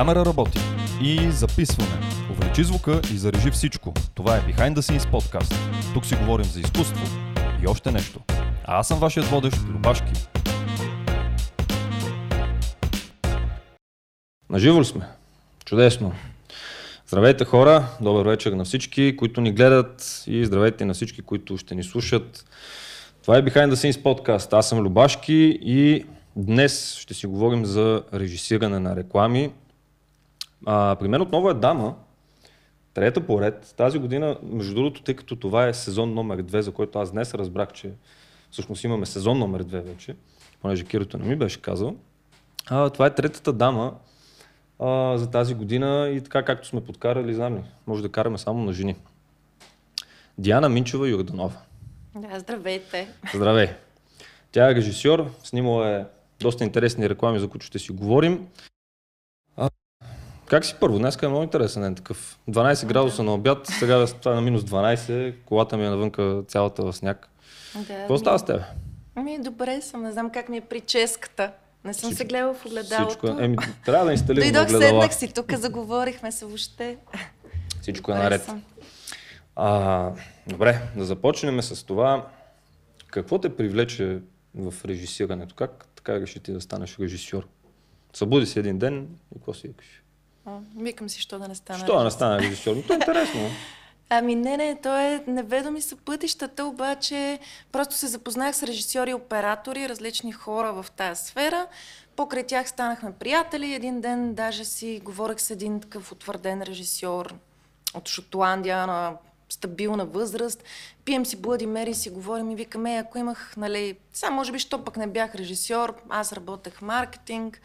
Камера работи и записване. Увеличи звука и зарежи всичко. Това е Behind the Scenes подкаст. Тук си говорим за изкуство и още нещо. А аз съм вашият водещ Любашки. Наживо ли сме? Чудесно. Здравейте хора, добър вечер на всички, които ни гледат и здравейте на всички, които ще ни слушат. Това е Behind the Scenes подкаст. Аз съм Любашки и днес ще си говорим за режисиране на реклами. А, при мен отново е дама, трета поред. Тази година, между другото, тъй като това е сезон номер 2, за който аз днес разбрах, че всъщност имаме сезон номер 2 вече, понеже Кирото не ми беше казал. А, това е третата дама а, за тази година и така както сме подкарали, знам ли, може да караме само на жени. Диана Минчева Юрданова. Да, здравейте. Здравей! Тя е режисьор, снимала е доста интересни реклами, за които ще си говорим. Как си първо? Днес е много интересен ден такъв. 12 градуса на обяд, сега това е на минус 12, колата ми е навънка цялата в сняг. Да, Какво става с теб? Ами, добре съм, не знам как ми е прическата. Не съм Всичко- се гледала в огледалото. Всичко. Еми, трябва да инсталираме Дойдох, седнах си тук, заговорихме се въобще. Всичко е наред. съм. А, добре, да започнем с това. Какво те привлече в режисирането? Как така реши ти да станеш режисьор? Събуди си един ден и какво си викаш? Викам си, що да не стана. Що да не стана режисьор? Но то е интересно. Ами не, не, то е неведоми са пътищата, обаче просто се запознах с режисьори оператори, различни хора в тази сфера. Покрай тях станахме приятели. Един ден даже си говорих с един такъв утвърден режисьор от Шотландия на стабилна възраст. Пием си Блади Мери си говорим и викаме, ако имах, нали, сега може би, що пък не бях режисьор, аз работех маркетинг.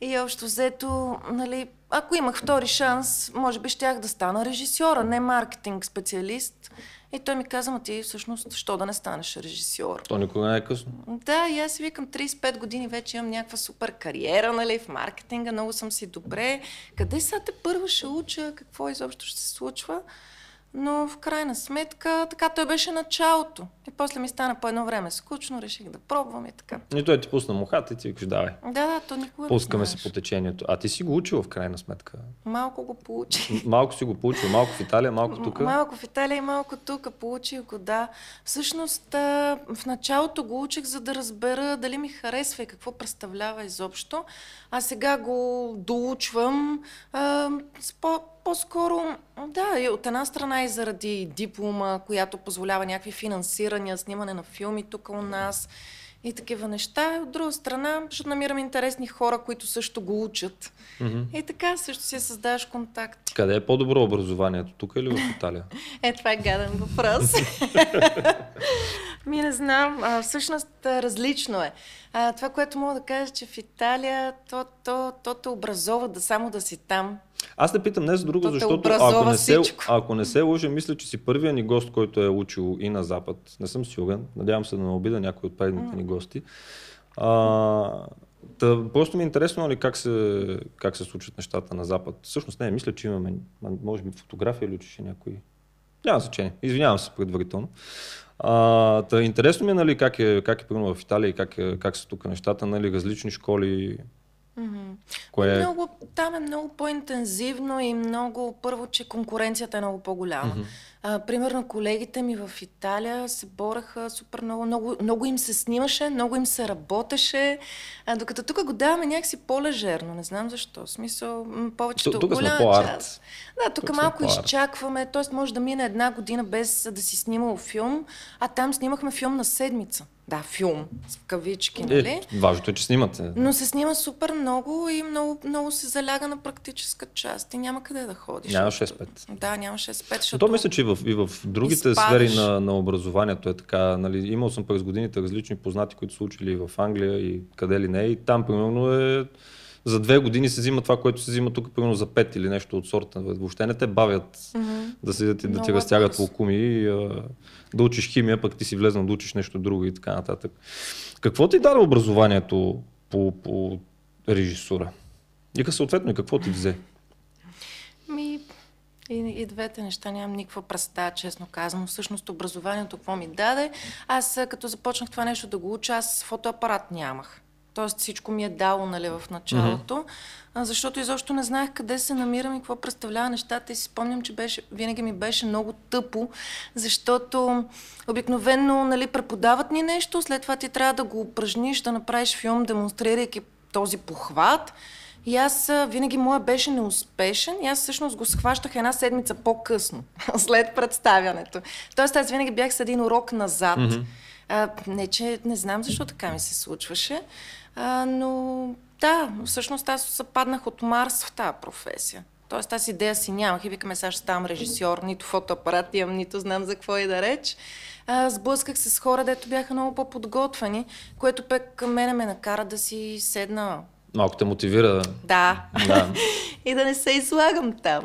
И общо взето, нали, ако имах втори шанс, може би щях да стана режисьор, а не маркетинг специалист. И той ми каза, ма ти всъщност, що да не станеш режисьор? То никога не е късно. Да, и аз викам, 35 години вече имам някаква супер кариера, нали, в маркетинга, много съм си добре. Къде сега те първо ще уча, какво изобщо ще се случва? Но в крайна сметка, така той беше началото. И после ми стана по едно време скучно, реших да пробвам и така. И той ти пусна мухата и ти викаш, давай. Да, да, то никога Пускаме не се по течението. А ти си го учил в крайна сметка. Малко го получих. Малко си го получил, малко в Италия, малко тук. Малко в Италия и малко тук. Получих го, да. Всъщност, в началото го учих, за да разбера дали ми харесва и какво представлява изобщо. А сега го доучвам а, с по- по-скоро, да, и от една страна и заради диплома, която позволява някакви финансирания, снимане на филми тук у нас и такива неща. От друга страна, защото намирам интересни хора, които също го учат. Мгм. И така също си създаваш контакт. Къде е по-добро образованието? Тук или в Италия? Е, това е гаден въпрос. Ми не знам. А, всъщност различно е. А, това, което мога да кажа, че в Италия то, то, то те образова да само да си там. Аз те питам не за друго, То защото ако не, се, всичко. ако не се лъжа, мисля, че си първия ни гост, който е учил и на Запад. Не съм сигурен. Надявам се да не обида някой от предните ни гости. А, та, просто ми е интересно нали, как, се, как се случват нещата на Запад. Всъщност не, мисля, че имаме, може би фотография или учеше някой. Няма значение. Извинявам се предварително. А, та, интересно ми е нали, как е, как е примерно в Италия и как, е, как са тук нещата, нали, различни школи. Кое. Много, там е много по-интензивно и много, първо, че конкуренцията е много по-голяма. А, примерно колегите ми в Италия се бореха супер много, много, много им се снимаше, много им се работеше, а, докато тук го даваме някакси по-лежерно, не знам защо. В смисъл, повечето Ту- тук голяма част. Да, тук Тук малко изчакваме, т.е. може да мине една година без да си снимал филм, а там снимахме филм на седмица. Да, филм, с кавички, нали? Е, важното е, че снимате. Но се снима супер много и много, много се заляга на практическа част и няма къде да ходиш. Няма защото- 6-5. Да, няма 6-5, Но защото... то мисля, че в, и в другите изпадаш. сфери на, на образованието е така. Нали, имал съм през годините различни познати, които са учили в Англия и къде ли не. И там, примерно, е за две години се взима това, което се взима тук, примерно за пет или нещо от сорта. Въобще не те бавят Мгм. да, седят и да ти Много е разтягат лукуми и а, да учиш химия, пък ти си влезнал да учиш нещо друго и така нататък. Какво ти даде образованието по, по режисура? И съответно и какво ти взе? И, и двете неща нямам никаква представа, честно казано. Всъщност образованието какво ми даде. Аз като започнах това нещо да го уча, аз фотоапарат нямах. Тоест всичко ми е дало нали, в началото. Mm-hmm. Защото изобщо не знаех къде се намирам и какво представлява нещата. И си спомням, че беше, винаги ми беше много тъпо, защото обикновено нали, преподават ни нещо, след това ти трябва да го упражниш, да направиш филм, демонстрирайки този похват. И аз винаги моя беше неуспешен и аз всъщност го схващах една седмица по-късно, след представянето. Тоест аз винаги бях с един урок назад. Mm-hmm. А, не, че не знам защо така ми се случваше, а, но да, всъщност аз западнах от Марс в тази професия. Тоест аз идея си нямах и викаме сега ще ставам режисьор, нито фотоапарат имам, нито знам за какво и да реч. А, сблъсках се с хора, дето бяха много по-подготвени, което пък към мене ме накара да си седна Малко те мотивира. Да. да. и да не се излагам там.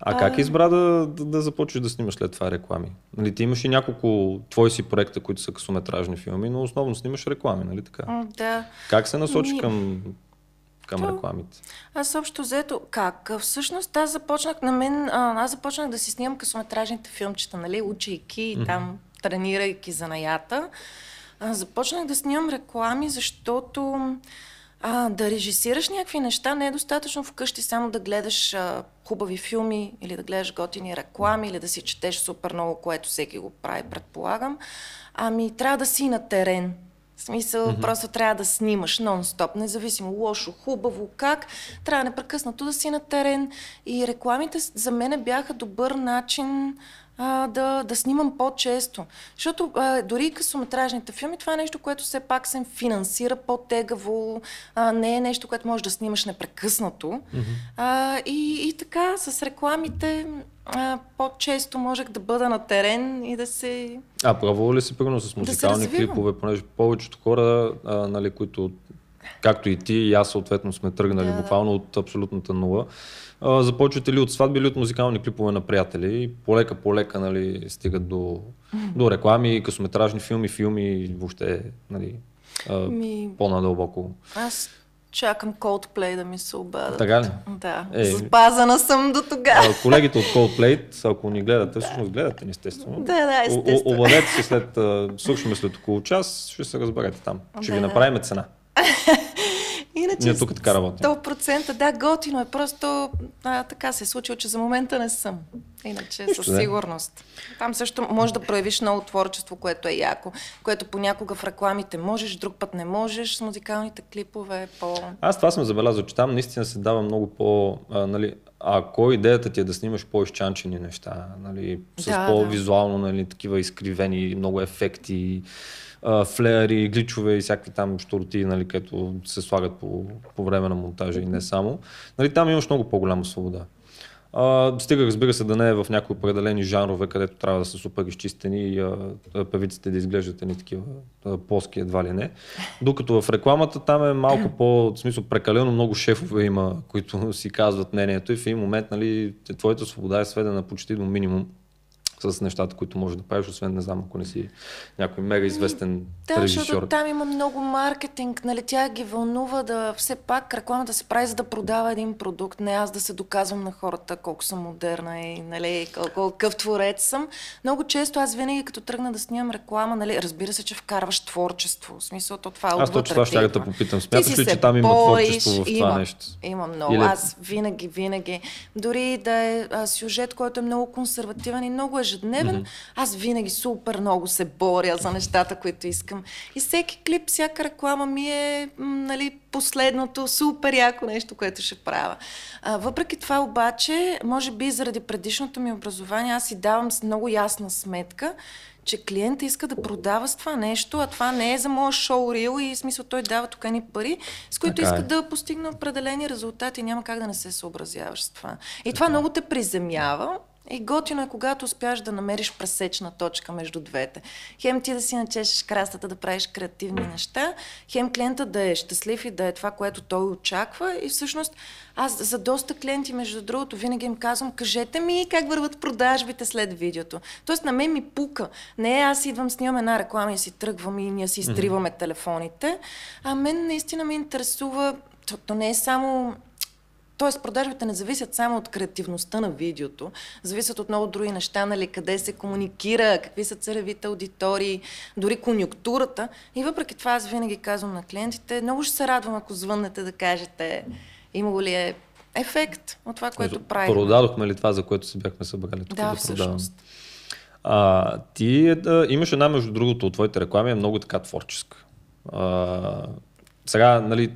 А как избра да, да, да започнеш да снимаш след това реклами? Нали, ти имаш и няколко твои си проекта, които са късометражни филми, но основно снимаш реклами, нали така? Да. Как се насочи Ми... към, към То... рекламите? Аз общо взето, как? Всъщност аз започнах на мен, аз започнах да си снимам късометражните филмчета, нали, учейки mm-hmm. там, тренирайки занаята. Започнах да снимам реклами, защото а, да режисираш някакви неща не е достатъчно вкъщи само да гледаш а, хубави филми или да гледаш готини реклами или да си четеш супер много, което всеки го прави, предполагам. Ами трябва да си на терен. В смисъл, mm-hmm. просто трябва да снимаш нон-стоп, независимо лошо, хубаво, как. Трябва непрекъснато да си на терен. И рекламите за мен бяха добър начин а, да, да снимам по-често. Защото а, дори и късометражните филми, това е нещо, което все пак се финансира по-тегаво, а, не е нещо, което можеш да снимаш непрекъснато. Mm-hmm. А, и, и така, с рекламите а, по-често можех да бъда на терен и да се... А, пробвала ли си примерно с музикални да клипове, понеже повечето хора, а, нали, които както и ти и аз съответно сме тръгнали да, буквално от абсолютната нула. А, започвате ли от сватби или от музикални клипове на приятели? Полека, полека нали, стигат до, до реклами, късометражни филми, филми, въобще нали, а, ми... по-надълбоко. Аз чакам Coldplay да ми се обадят. Така ли? Да. Е, Запазана съм до тогава. Колегите от Coldplay, ако ни гледате, всъщност гледате ни естествено. Да, да, естествено. Обадете се след, слушаме след около час, ще се разберете там. Ще да. ви направим цена. Иначе Ние тук така работим. 100% да, готино е. Просто а, така се е случило, че за момента не съм. Иначе Нищо, със сигурност. Там също може да проявиш много творчество, което е яко, което понякога в рекламите можеш, друг път не можеш, с музикалните клипове е по... Аз това съм забелязал, че там наистина се дава много по... А, нали, ако идеята ти е да снимаш по-изчанчени неща, нали, с да, по-визуално, нали, такива изкривени, много ефекти, флеери, гличове и всякакви там штороти, нали, където се слагат по, по време на монтажа и не само. Нали, там имаш много по-голяма свобода. А, стига, разбира се, да не е в някои определени жанрове, където трябва да са супер изчистени и а, певиците да изглеждат едни такива а, плоски едва ли не. Докато в рекламата там е малко по, в смисъл, прекалено много шефове има, които си казват мнението и в един момент, нали, твоята свобода е сведена почти до минимум с нещата, които можеш да правиш, освен не знам, ако не си някой мега известен да, режисьор. защото там има много маркетинг, нали, тя ги вълнува да все пак рекламата се прави за да продава един продукт, не аз да се доказвам на хората колко съм модерна и нали, колко, какъв творец съм. Много често аз винаги като тръгна да снимам реклама, нали, разбира се, че вкарваш творчество. В смисъл, то това е Аз точно това ще да попитам. Смяташ ли, че там има творчество в това има, нещо? Има много. Или... Аз винаги, винаги. Дори да е а, сюжет, който е много консервативен и много е ежедневен, mm-hmm. аз винаги супер много се боря за нещата, които искам. И всеки клип, всяка реклама ми е нали, последното супер яко нещо, което ще правя. А, въпреки това обаче, може би заради предишното ми образование, аз си давам с много ясна сметка, че клиента иска да продава с това нещо, а това не е за моя шоу рил и смисъл той дава тук ни пари, с които така иска е. да постигне определени резултати. Няма как да не се съобразяваш с това. И така. това много те приземява и готино е, когато успяш да намериш пресечна точка между двете. Хем ти да си начешеш крастата, да правиш креативни неща, хем клиента да е щастлив и да е това, което той очаква. И всъщност аз за доста клиенти, между другото, винаги им казвам, кажете ми как върват продажбите след видеото. Тоест на мен ми пука. Не аз идвам, снимам една реклама и си тръгвам и ние си изтриваме телефоните. А мен наистина ме интересува, то, то не е само Тоест, продажбите не зависят само от креативността на видеото, зависят от много други неща, нали, къде се комуникира, какви са целевите аудитории, дори конюнктурата. И въпреки това, аз винаги казвам на клиентите, много ще се радвам, ако звъннете да кажете, имало ли е ефект от това, което правим. Продадохме ли това, за което се бяхме събрали тук да, да всъщност. А, ти да, имаш една, между другото, от твоите реклами е много така творческа. А, сега, нали,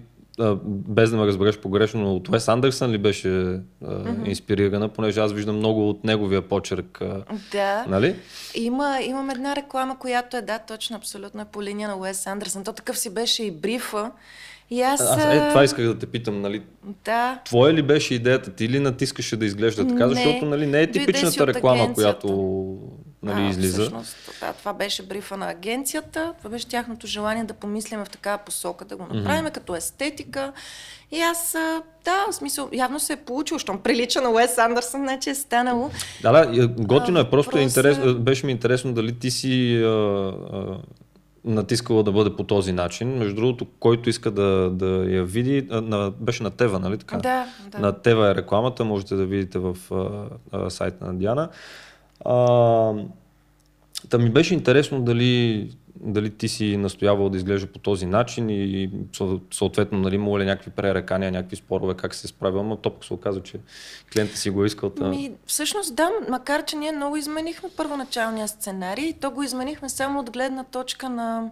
без да ме разбереш погрешно, от Уес Андерсън ли беше а, mm-hmm. инспирирана, понеже аз виждам много от неговия почерк. Да. Нали? Има, имам една реклама, която е, да, точно, абсолютно е по линия на Уес Андерсън. То такъв си беше и брифа. И аз... аз е, това исках да те питам, нали? Да. Твоя ли беше идеята? Ти ли натискаше да изглежда така? Не, защото нали, не е типичната реклама, която нали, а, излиза. Всъщност, да, това беше брифа на агенцията. Това беше тяхното желание да помислим в такава посока, да го направим mm-hmm. като естетика. И аз, да, в смисъл, явно се е получило, щом прилича на Уес Андерсън, не че е станало. Да, да, готино е, просто е интерес, беше ми интересно дали ти си а, а, натискала да бъде по този начин. Между другото, който иска да, да я види, на, беше на Тева, нали така? Да, да. На Тева е рекламата, можете да видите в а, а, сайта на Диана. А, Та ми беше интересно дали, дали ти си настоявал да изглежда по този начин и съответно нали, имало ли някакви пререкания, някакви спорове, как се справил, но то се оказа, че клиентът си го е искал. Та... Ми, всъщност да, макар че ние много изменихме първоначалния сценарий, то го изменихме само от гледна точка на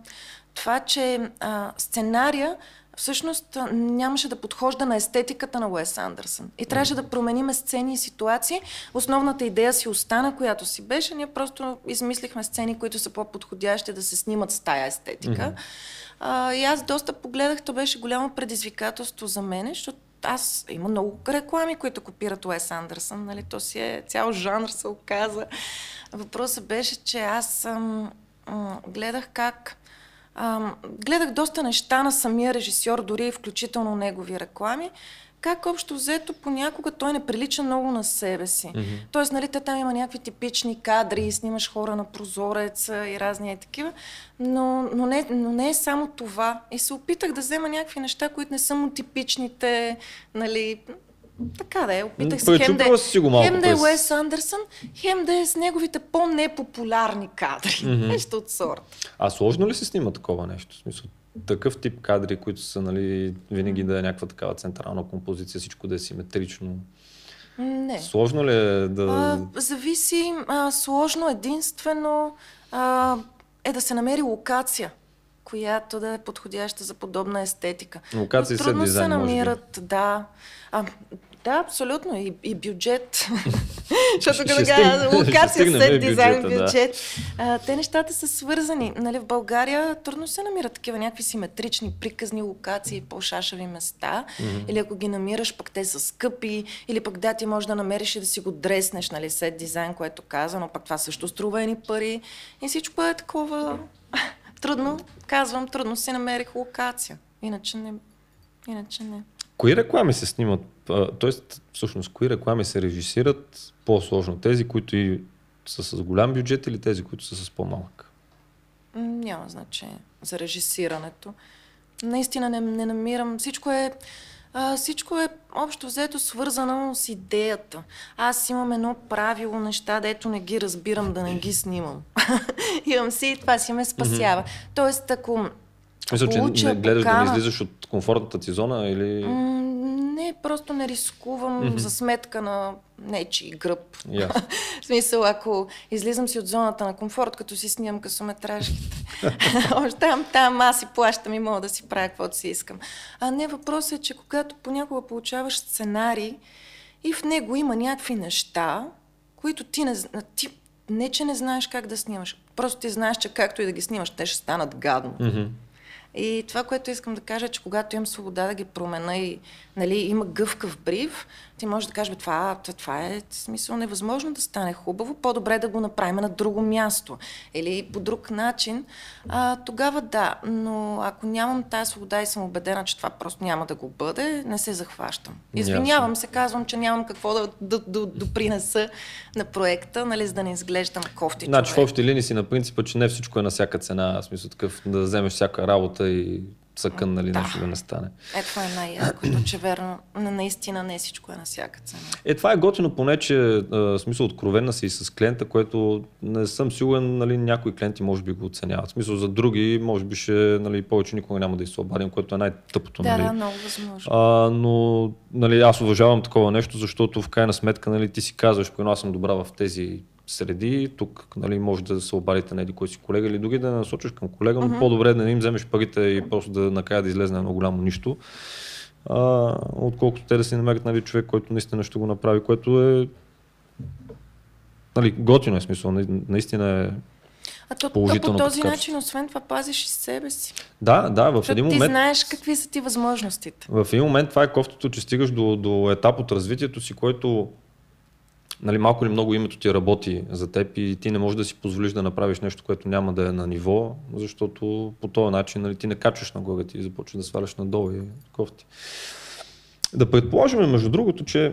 това, че а, сценария всъщност нямаше да подхожда на естетиката на Уес Андерсън. И трябваше да променим сцени и ситуации. Основната идея си остана, която си беше. Ние просто измислихме сцени, които са по-подходящи да се снимат с тая естетика. Mm-hmm. А, и аз доста погледах, то беше голямо предизвикателство за мен, защото аз има много реклами, които копират Уес Андерсън, нали? То си е цял жанр, се оказа. Въпросът беше, че аз ам, гледах как а, гледах доста неща на самия режисьор, дори и включително негови реклами, как общо взето понякога той не прилича много на себе си. Mm-hmm. Тоест, нали, те там има някакви типични кадри, снимаш хора на прозорец и разни и такива, но, но, не, но не е само това. И се опитах да взема някакви неща, които не са му типичните, нали, така да е, опитах се хем да, е- го малко хем да е Уес Андерсън, хем да е с неговите по-непопулярни кадри. Mm-hmm. Нещо от сорта. А сложно ли се снима такова нещо? В смисъл, такъв тип кадри, които са нали, винаги да е някаква такава централна композиция, всичко да е симетрично. Не. Сложно ли е да... А, зависи. А, сложно единствено а, е да се намери локация която да е подходяща за подобна естетика. Локации Но трудно дизайн, се намират, да. А, да, абсолютно. И, и бюджет. Защото като кажа локация, сет дизайн, бюджет. Да. А, те нещата са свързани. Нали, в България трудно се намират такива някакви симетрични, приказни локации, по-шашави места. Mm-hmm. Или ако ги намираш, пък те са скъпи. Или пък да, ти можеш да намериш и да си го дреснеш, нали, сет дизайн, което каза, но пък това също струва едни пари. И всичко е такова трудно, казвам, трудно си намерих локация. Иначе не. Иначе не. Кои реклами се снимат? Тоест, всъщност, кои реклами се режисират по-сложно? Тези, които и са с голям бюджет или тези, които са с по-малък? Няма значение за режисирането. Наистина не, не намирам. Всичко е, а, всичко е общо взето свързано с идеята. Аз имам едно правило неща, дето не ги разбирам, да не ги снимам. имам си и това си ме спасява. Mm-hmm. Тоест, ако мисля, че не гледаш покана... да не излизаш от комфортната ти зона или... не, просто не рискувам mm-hmm. за сметка на нечи гръб. Yeah. в смисъл, ако излизам си от зоната на комфорт, като си снимам късометражките. Там, там аз си плащам и мога да си правя каквото си искам. А не, въпросът е, че когато понякога получаваш сценарий и в него има някакви неща, които ти не, ти не, че не знаеш как да снимаш. Просто ти знаеш, че както и да ги снимаш, те ще станат гадно. Mm-hmm. И това, което искам да кажа, е, че когато имам свобода да ги промена и нали, има гъвкав бриф, ти можеш да кажеш, това, това е смисъл невъзможно да стане хубаво, по-добре да го направим на друго място или по друг начин, а, тогава да. Но ако нямам тази свобода и съм убедена, че това просто няма да го бъде, не се захващам. Извинявам се, казвам, че нямам какво да, да, да допринеса на проекта, нали, за да не изглеждам кофти. Значи в общи линии си на принципа, че не всичко е на всяка цена, в смисъл такъв да вземеш всяка работа и съкън, нали, Да. нещо да не стане. Е, това е най-якото, че верно, на- наистина не всичко е на всяка цена. Е, това е готино, поне, че в смисъл откровенна си и с клиента, което не съм сигурен, нали, някои клиенти може би го оценяват. В смисъл за други, може би ще, нали, повече никога няма да се обадим, което е най-тъпото, Да, нали. да, много възможно. А, но нали, аз уважавам такова нещо, защото в крайна сметка нали, ти си казваш, примерно аз съм добра в тези среди, тук нали, може да се обадите на един кой си колега или дори да не насочиш към колега, но по-добре е да не им вземеш парите и просто да накрая да излезе на едно голямо нищо, а, отколкото те да си намерят нали, човек, който наистина ще го направи, което е нали, готино е смисъл, на- наистина е А то, то по този качество. начин, освен това, пазиш и себе си. Да, да, в Защото един ти момент... знаеш какви са ти възможностите. В един момент това е кофтото, че стигаш до, до етап от развитието си, който нали, малко или много името ти работи за теб и ти не можеш да си позволиш да направиш нещо, което няма да е на ниво, защото по този начин нали, ти не качваш нагоре, ти започваш да сваляш надолу и кофти. Да предположим, между другото, че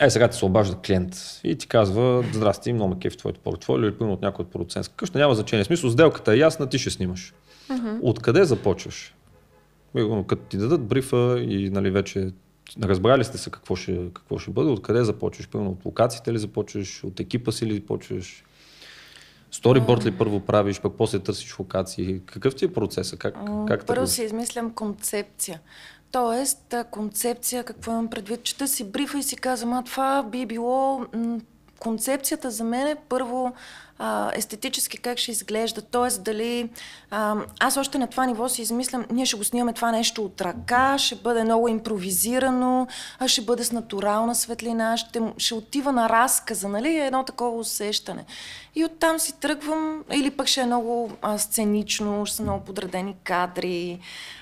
е, сега ти се обажда клиент и ти казва, здрасти, много ме кефи твоето портфолио или от някой от продуцентска къща, няма значение. В смисъл, сделката е ясна, ти ще снимаш. Откъде започваш? Като ти дадат брифа и нали, вече разбрали сте се какво ще, какво ще бъде, откъде започваш? Примерно от локациите ли започваш, от екипа си ли почваш? Сториборд ли първо правиш, пък после търсиш локации? Какъв ти е процесът? Как, как Първо си измислям концепция. Тоест, концепция, какво имам предвид? Чета си брифа и си казвам, а това би било м- концепцията за мен е първо а, естетически как ще изглежда. Тоест, дали а, аз още на това ниво си измислям, ние ще го снимаме това нещо от ръка, ще бъде много импровизирано, а ще бъде с натурална светлина, ще, ще отива на разказа, нали? Едно такова усещане. И оттам си тръгвам, или пък ще е много а, сценично, ще са много подредени кадри,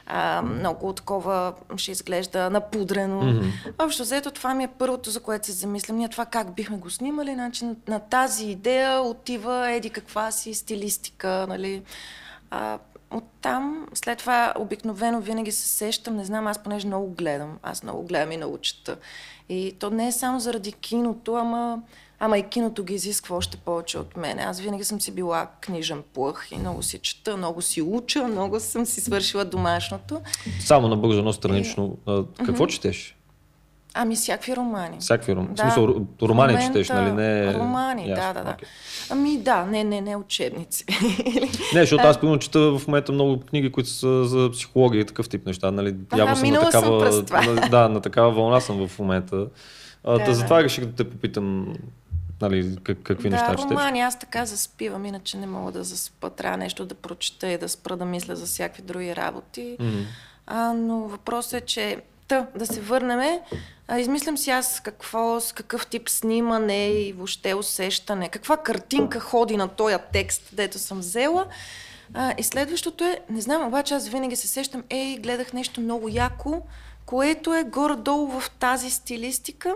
а, много такова ще изглежда напудрено. Mm-hmm. Общо взето това ми е първото, за което се замислям. Ние това как бихме го снимали, значи на, на тази идея отива еди каква си стилистика, нали. А, оттам, след това обикновено винаги се сещам, не знам, аз понеже много гледам, аз много гледам и много чета. И то не е само заради киното, ама Ама и киното ги изисква още повече от мен. Аз винаги съм си била книжен плъх и много си чета, много си уча, много съм си свършила домашното. Само набързо едно странично. А, какво четеш? Ами всякакви романи. Всякакви романи. Да. В смисъл, романи момента четеш, нали? Не... Романи, Ясно, да, да, да. окей. Ами да, не, не, не учебници. Не, защото аз примерно чета в момента много книги, които са за психология и такъв тип неща. Нали? Явно съм на съм такава, това. на, да, на такава вълна съм в момента. А, Да, да, да. затова реших да те попитам нали, как, какви да, неща четеш. романи, аз така заспивам, иначе не мога да заспа. Трябва нещо да прочета и да спра да мисля за всякакви други работи. Мгм. А, но въпросът е, че Та, да се върнем. Измислям си аз какво, с какъв тип снимане и въобще усещане, каква картинка ходи на този текст, дето съм взела. А, и следващото е, не знам, обаче аз винаги се сещам, ей, гледах нещо много яко, което е горе-долу в тази стилистика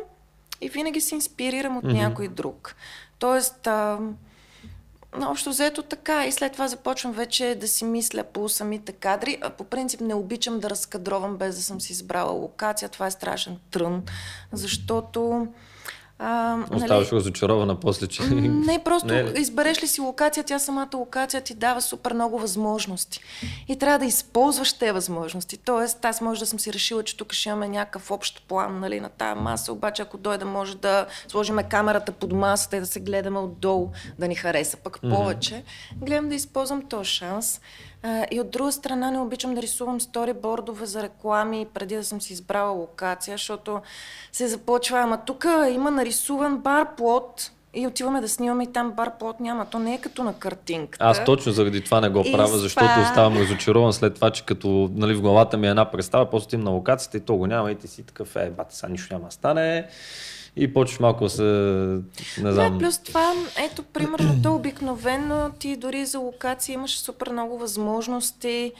и винаги се инспирирам от Мгм. някой друг. Тоест, а, Общо взето така и след това започвам вече да си мисля по самите кадри. По принцип не обичам да разкадровам без да съм си избрала локация. Това е страшен трън, защото... А, Оставаш разочарована после, че... не, просто Не, не. избереш ли си локация, тя самата локация ти дава супер много възможности. И трябва да използваш тези възможности. Тоест, аз може да съм си решила, че тук ще имаме някакъв общ план нали, на тая маса, обаче ако дойде, може да сложиме камерата под масата и да се гледаме отдолу, да ни хареса пък повече. Гледам да използвам този шанс. А, и от друга страна не обичам да рисувам сторибордове за реклами преди да съм си избрала локация, защото се започва, ама тук има нарисуван бар плот и отиваме да снимаме и там бар плот няма. То не е като на картинката. Аз точно заради това не го И правя, защото това- оставам разочарован след това, че като нали, в главата ми е една представа, после отивам на локацията и то го няма и ти си такъв, е, бати, сега нищо няма стане. И почваш малко да се, не знам, Да, плюс това, ето, примерно, то обикновено ти дори за локация имаш супер много възможности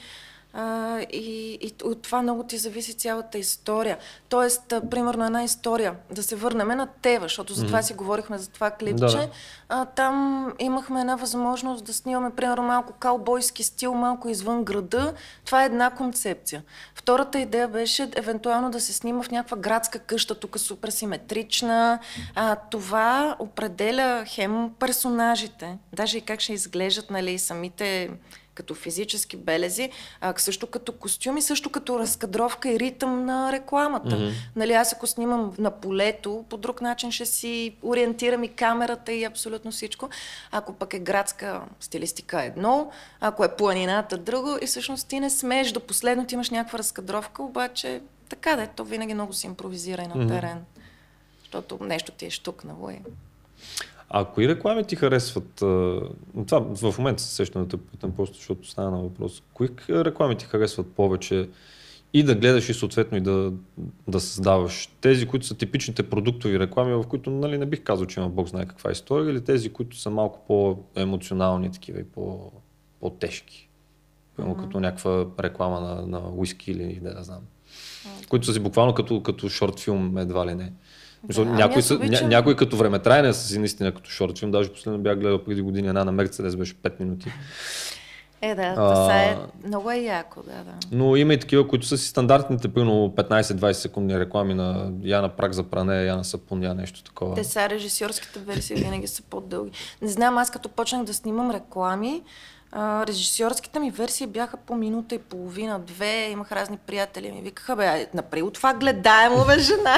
а, и, и от това много ти зависи цялата история. Тоест, а, примерно една история, да се върнем на Тева, защото за това си говорихме за това клипче. Да. А, там имахме една възможност да снимаме, примерно, малко каубойски стил, малко извън града. Това е една концепция. Втората идея беше евентуално да се снима в някаква градска къща, тук супер симетрична. А, това определя хем персонажите, даже и как ще изглеждат нали, самите като физически белези, а също като костюми, също като разкадровка и ритъм на рекламата. Mm-hmm. Нали, аз ако снимам на полето, по друг начин ще си ориентирам и камерата и абсолютно всичко. Ако пък е градска стилистика едно, ако е планината друго и всъщност ти не смееш до последно ти имаш някаква разкадровка, обаче така да, то винаги много се импровизира и на mm-hmm. терен. Защото нещо ти е штукнало и... А кои реклами ти харесват? Това в момента се сещам да те питам просто, защото стана на въпрос. Кои реклами ти харесват повече и да гледаш и съответно и да, да създаваш? Тези, които са типичните продуктови реклами, в които нали, не бих казал, че има Бог знае каква история, или тези, които са малко по-емоционални такива и по- по-тежки? Mm-hmm. Като някаква реклама на, на уиски или да, да знам. Mm-hmm. Които са си буквално като, като шорт филм, едва ли не. Да, някой, са, ня, някой като времетраене са си наистина като шорт филм. Даже последно бях гледал преди години една на Мерцедес, беше 5 минути. Е, да, това е много е яко, да, да. Но има и такива, които са си стандартните, примерно 15-20 секундни реклами на я на прак за пране, я на сапун, я нещо такова. Те са режисьорските версии винаги са по-дълги. Не знам, аз като почнах да снимам реклами, а, режисьорските ми версии бяха по минута и половина, две. Имах разни приятели. Ми викаха, бе, напри от това гледаемо, бе, жена.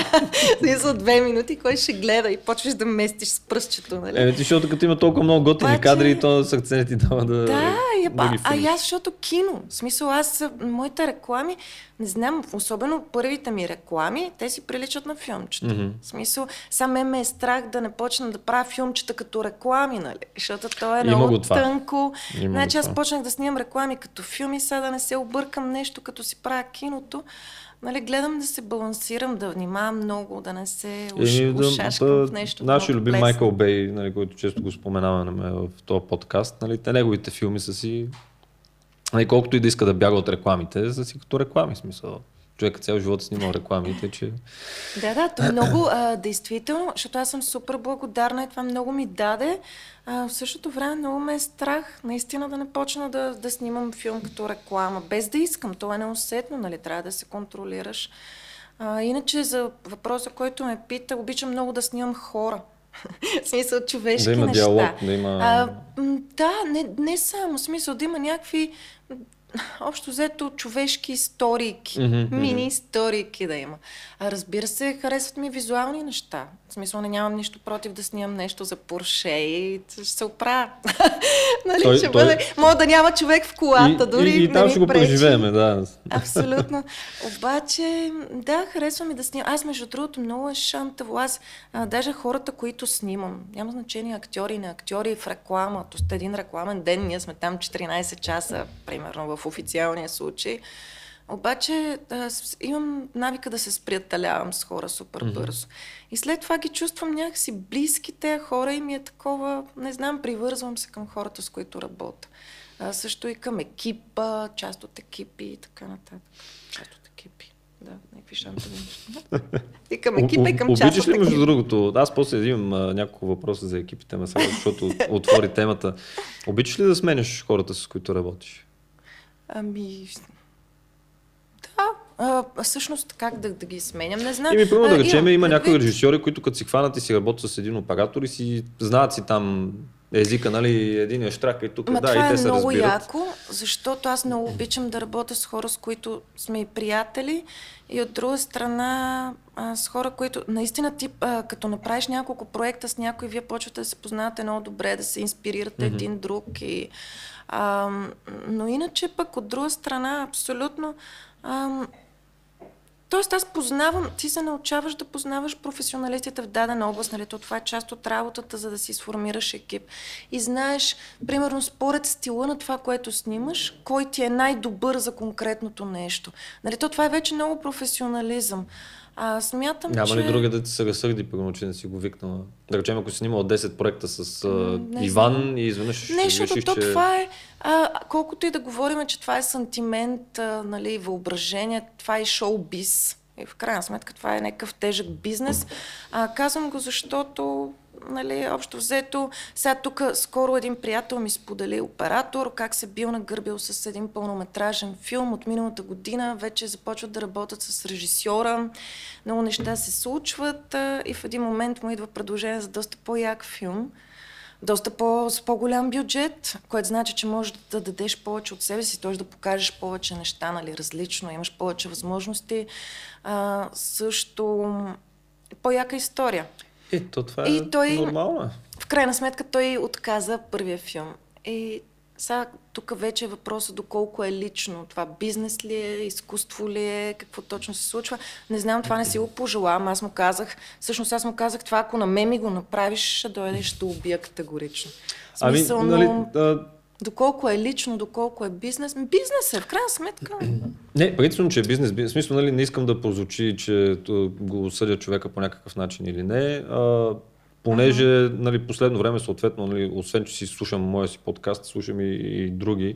за две минути, кой ще гледа и почваш да местиш с пръстчето, нали? Е, ти, защото като има толкова много готини Паче... кадри, то с акцент ти дава да. Да, и, да а, а, аз, защото кино. В смисъл, аз, моите реклами, не знам, особено първите ми реклами, те си приличат на филмчета. Mm-hmm. В смисъл, сам ме, ме е страх да не почна да правя филмчета като реклами, нали? Защото то е много тънко. Има значи аз почнах да снимам реклами като филми, сега да не се объркам нещо, като си правя киното. Нали, гледам да се балансирам, да внимавам много, да не се уш, е, ушашкам да, в нещо. Нашия любим Майкъл Бей, нали, който често го споменаваме в този подкаст, нали, те неговите филми са си Нали, колкото и да иска да бяга от рекламите, за си като реклами, смисъл. Човек цял живот снимал рекламите, че... Да, да, то много а, действително, защото аз съм супер благодарна и това много ми даде. А, в същото време много ме е страх наистина да не почна да, да снимам филм като реклама, без да искам. То е неусетно, нали? Трябва да се контролираш. А, иначе за въпроса, който ме пита, обичам много да снимам хора. в смисъл човешки да има неща. Диалог, да има... А, да, не, не само. В смисъл да има някакви общо взето човешки историки, mm-hmm, мини историки да има. А разбира се, харесват ми визуални неща. В смисъл не нямам нищо против да снимам нещо за Порше и ще се оправя. нали, той, ще той... бъде... Мога да няма човек в колата, и, дори и, и, и там ще го преживееме, да. Абсолютно. Обаче, да, харесва ми да снимам. Аз, между другото, много е шантаво. Аз, а, даже хората, които снимам, няма значение актьори, не актьори в реклама. То един рекламен ден, ние сме там 14 часа, примерно в официалния случай. Обаче да, имам навика да се сприятелявам с хора супер бързо. Mm-hmm. И след това ги чувствам някакси близки тези хора и ми е такова, не знам, привързвам се към хората, с които работя. А, също и към екипа, част от екипи и така нататък. Част от екипи. Да, някакви шантови неща. И към екипа, и към част Обичаш ли между другото, аз после имам а, няколко въпроса за екипите, ма сега, защото отвори темата. Обичаш ли да сменяш хората, с които работиш? Ами, а, всъщност как да, да ги сменям, не знам. Ими, първо да речем, има някои режисьори, които като си хванат и си работят с един оператор и си знаят си там езика, нали, един е штрака и тук, Ма да, и те е се много разбират. яко, защото аз много обичам да работя с хора, с които сме и приятели и от друга страна а, с хора, които наистина ти, а, като направиш няколко проекта с някой, вие почвате да се познавате много добре, да се инспирирате mm-hmm. един друг и а, но иначе пък от друга страна абсолютно а, Тоест аз познавам, ти се научаваш да познаваш професионалистите в дадена област, нали? То това е част от работата, за да си сформираш екип. И знаеш, примерно, според стила на това, което снимаш, кой ти е най-добър за конкретното нещо. Нали? То това е вече много професионализъм. А, смятам, Няма че... ли друга да ти се разсърди, примерно, че не си го викнала? Да речем, ако си снимал 10 проекта с а, Иван знам. и изведнъж Не, защото то че... това е, а, колкото и да говорим, че това е сантимент, а, нали, въображение, това е шоу-биз. И в крайна сметка това е някакъв тежък бизнес. А, казвам го, защото нали, общо взето, сега тук скоро един приятел ми сподели оператор, как се бил нагърбил с един пълнометражен филм от миналата година, вече започват да работят с режисьора, много неща се случват и в един момент му идва предложение за доста по-як филм. доста по, с по-голям бюджет, което значи, че можеш да дадеш повече от себе си, т.е. да покажеш повече неща, нали, различно, имаш повече възможности. А, също по-яка история. Е, то това е И той- нормално. В крайна сметка той отказа първия филм. И сега тук вече е въпросът доколко е лично. Това бизнес ли е, изкуство ли е, какво точно се случва. Не знам, това не си го пожелавам. Аз му казах, всъщност аз му казах, това ако на мен ми го направиш, ще дойдеш, ще убия категорично. Ами, Смисъл, нали, но а, доколко е лично, доколко е бизнес. Бизнес е, в крайна сметка. Не, принципно, че е бизнес. В смисъл, нали, не искам да прозвучи, че го осъдя човека по някакъв начин или не. А, понеже нали, последно време, съответно, нали, освен, че си слушам моя си подкаст, слушам и, и други.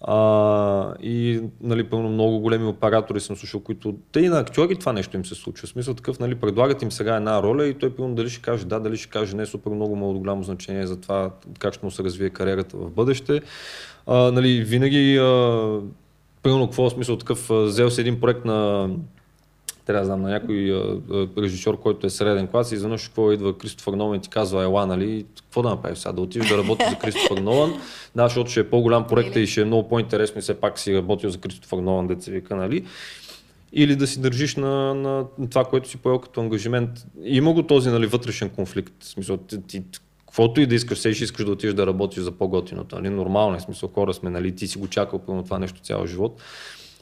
А, и нали, пълно много големи оператори съм слушал, които те и на актьори това нещо им се случва. В смисъл такъв, нали, предлагат им сега една роля и той пълно дали ще каже да, дали ще каже не, супер много му е голямо значение за това как ще му се развие кариерата в бъдеще. А, нали, винаги а, Примерно, какво смисъл такъв, взел си един проект на трябва да знам, на някой режисьор, който е среден клас и изведнъж какво идва Кристофър Нолан и ти казва, ела, нали, какво да направиш сега, да отидеш да работиш за Кристофър Нолан, да, защото ще е по-голям проект и ще е много по-интересно и все пак си работил за Кристофър Нолан, деца вика, нали, или да си държиш на, на това, което си поел като ангажимент. Има го този нали, вътрешен конфликт. В смисъл, ти, ти, каквото и да искаш, все ще искаш да отидеш да работиш за по-готиното. Нали? Нормално е, смисъл, хора сме, нали? ти си го чакал пълно това нещо цял живот.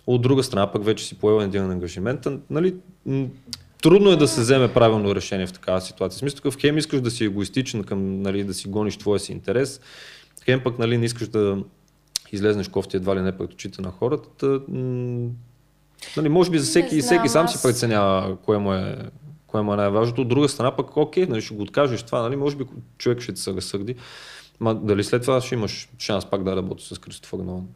От друга страна, пък вече си поел един ангажимент. Нали, трудно е да се вземе правилно решение в такава ситуация. В смисъл, такъв хем искаш да си егоистичен, към, нали, да си гониш твоя си интерес, хем пък нали, не искаш да излезнеш кофти едва ли не пред очите на хората. Нали, може би за всеки, Не всеки сам знам, си преценява кое му е, кое му е най-важното. От друга страна пък, окей, нали, ще го откажеш това, нали, може би човек ще ти се разсърди. Ма дали след това ще имаш шанс пак да работиш с Кристофър Нолан?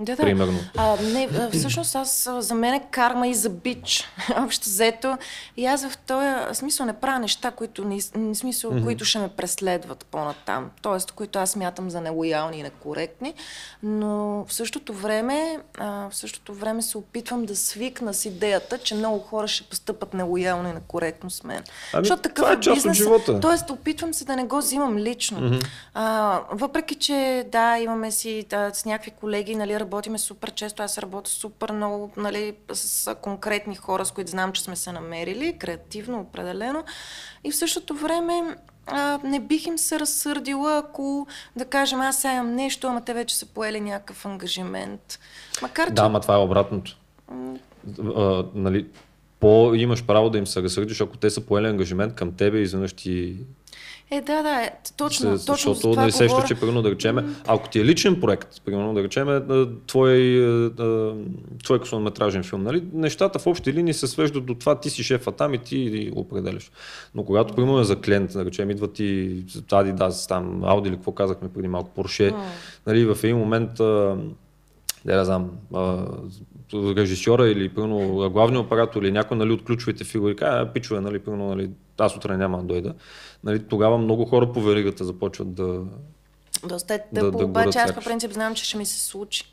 Да, да. Примерно. А, не, всъщност аз за мен е карма и за бич. Общо взето. И аз в този смисъл не правя неща, които, не, смисъл, mm-hmm. които ще ме преследват по-натам. Тоест, които аз мятам за нелоялни и некоректни. Но в същото време, а, в същото време се опитвам да свикна с идеята, че много хора ще постъпат нелоялно и некоректно с мен. Ами, Защото такъв това е част от живота. Тоест, опитвам се да не го взимам лично. Mm-hmm. А, въпреки, че да, имаме си да, с някакви колеги, нали, работиме супер често, аз работя супер много нали, с, конкретни хора, с които знам, че сме се намерили, креативно, определено. И в същото време а, не бих им се разсърдила, ако да кажем, аз сега имам нещо, ама те вече са поели някакъв ангажимент. Макар, че Да, ама това е обратното. А, нали, по имаш право да им се разсърдиш, ако те са поели ангажимент към тебе и изведнъж ти Е, да, да, е, точно, се, точно за защото това не сещаш, говоря. че примерно да речеме, ако ти е личен проект, примерно да речеме а, твой, а, твой късометражен филм, нали, нещата в общи линии се свеждат до това, ти си шефа там и ти определяш. Но когато примерно е за клиент, да речем, идва ти Adidas, там, Audi или какво казахме преди малко, Porsche, нали, в един момент а, не да знам, режисьора или примерно главния оператор или някой нали, от ключовите фигури, каже, пичове, нали, примерно, нали, аз утре няма да дойда. Нали, тогава много хора по веригата започват да... Доста е Да- тъпо, да обаче горят аз по принцип знам, че ще ми се случи.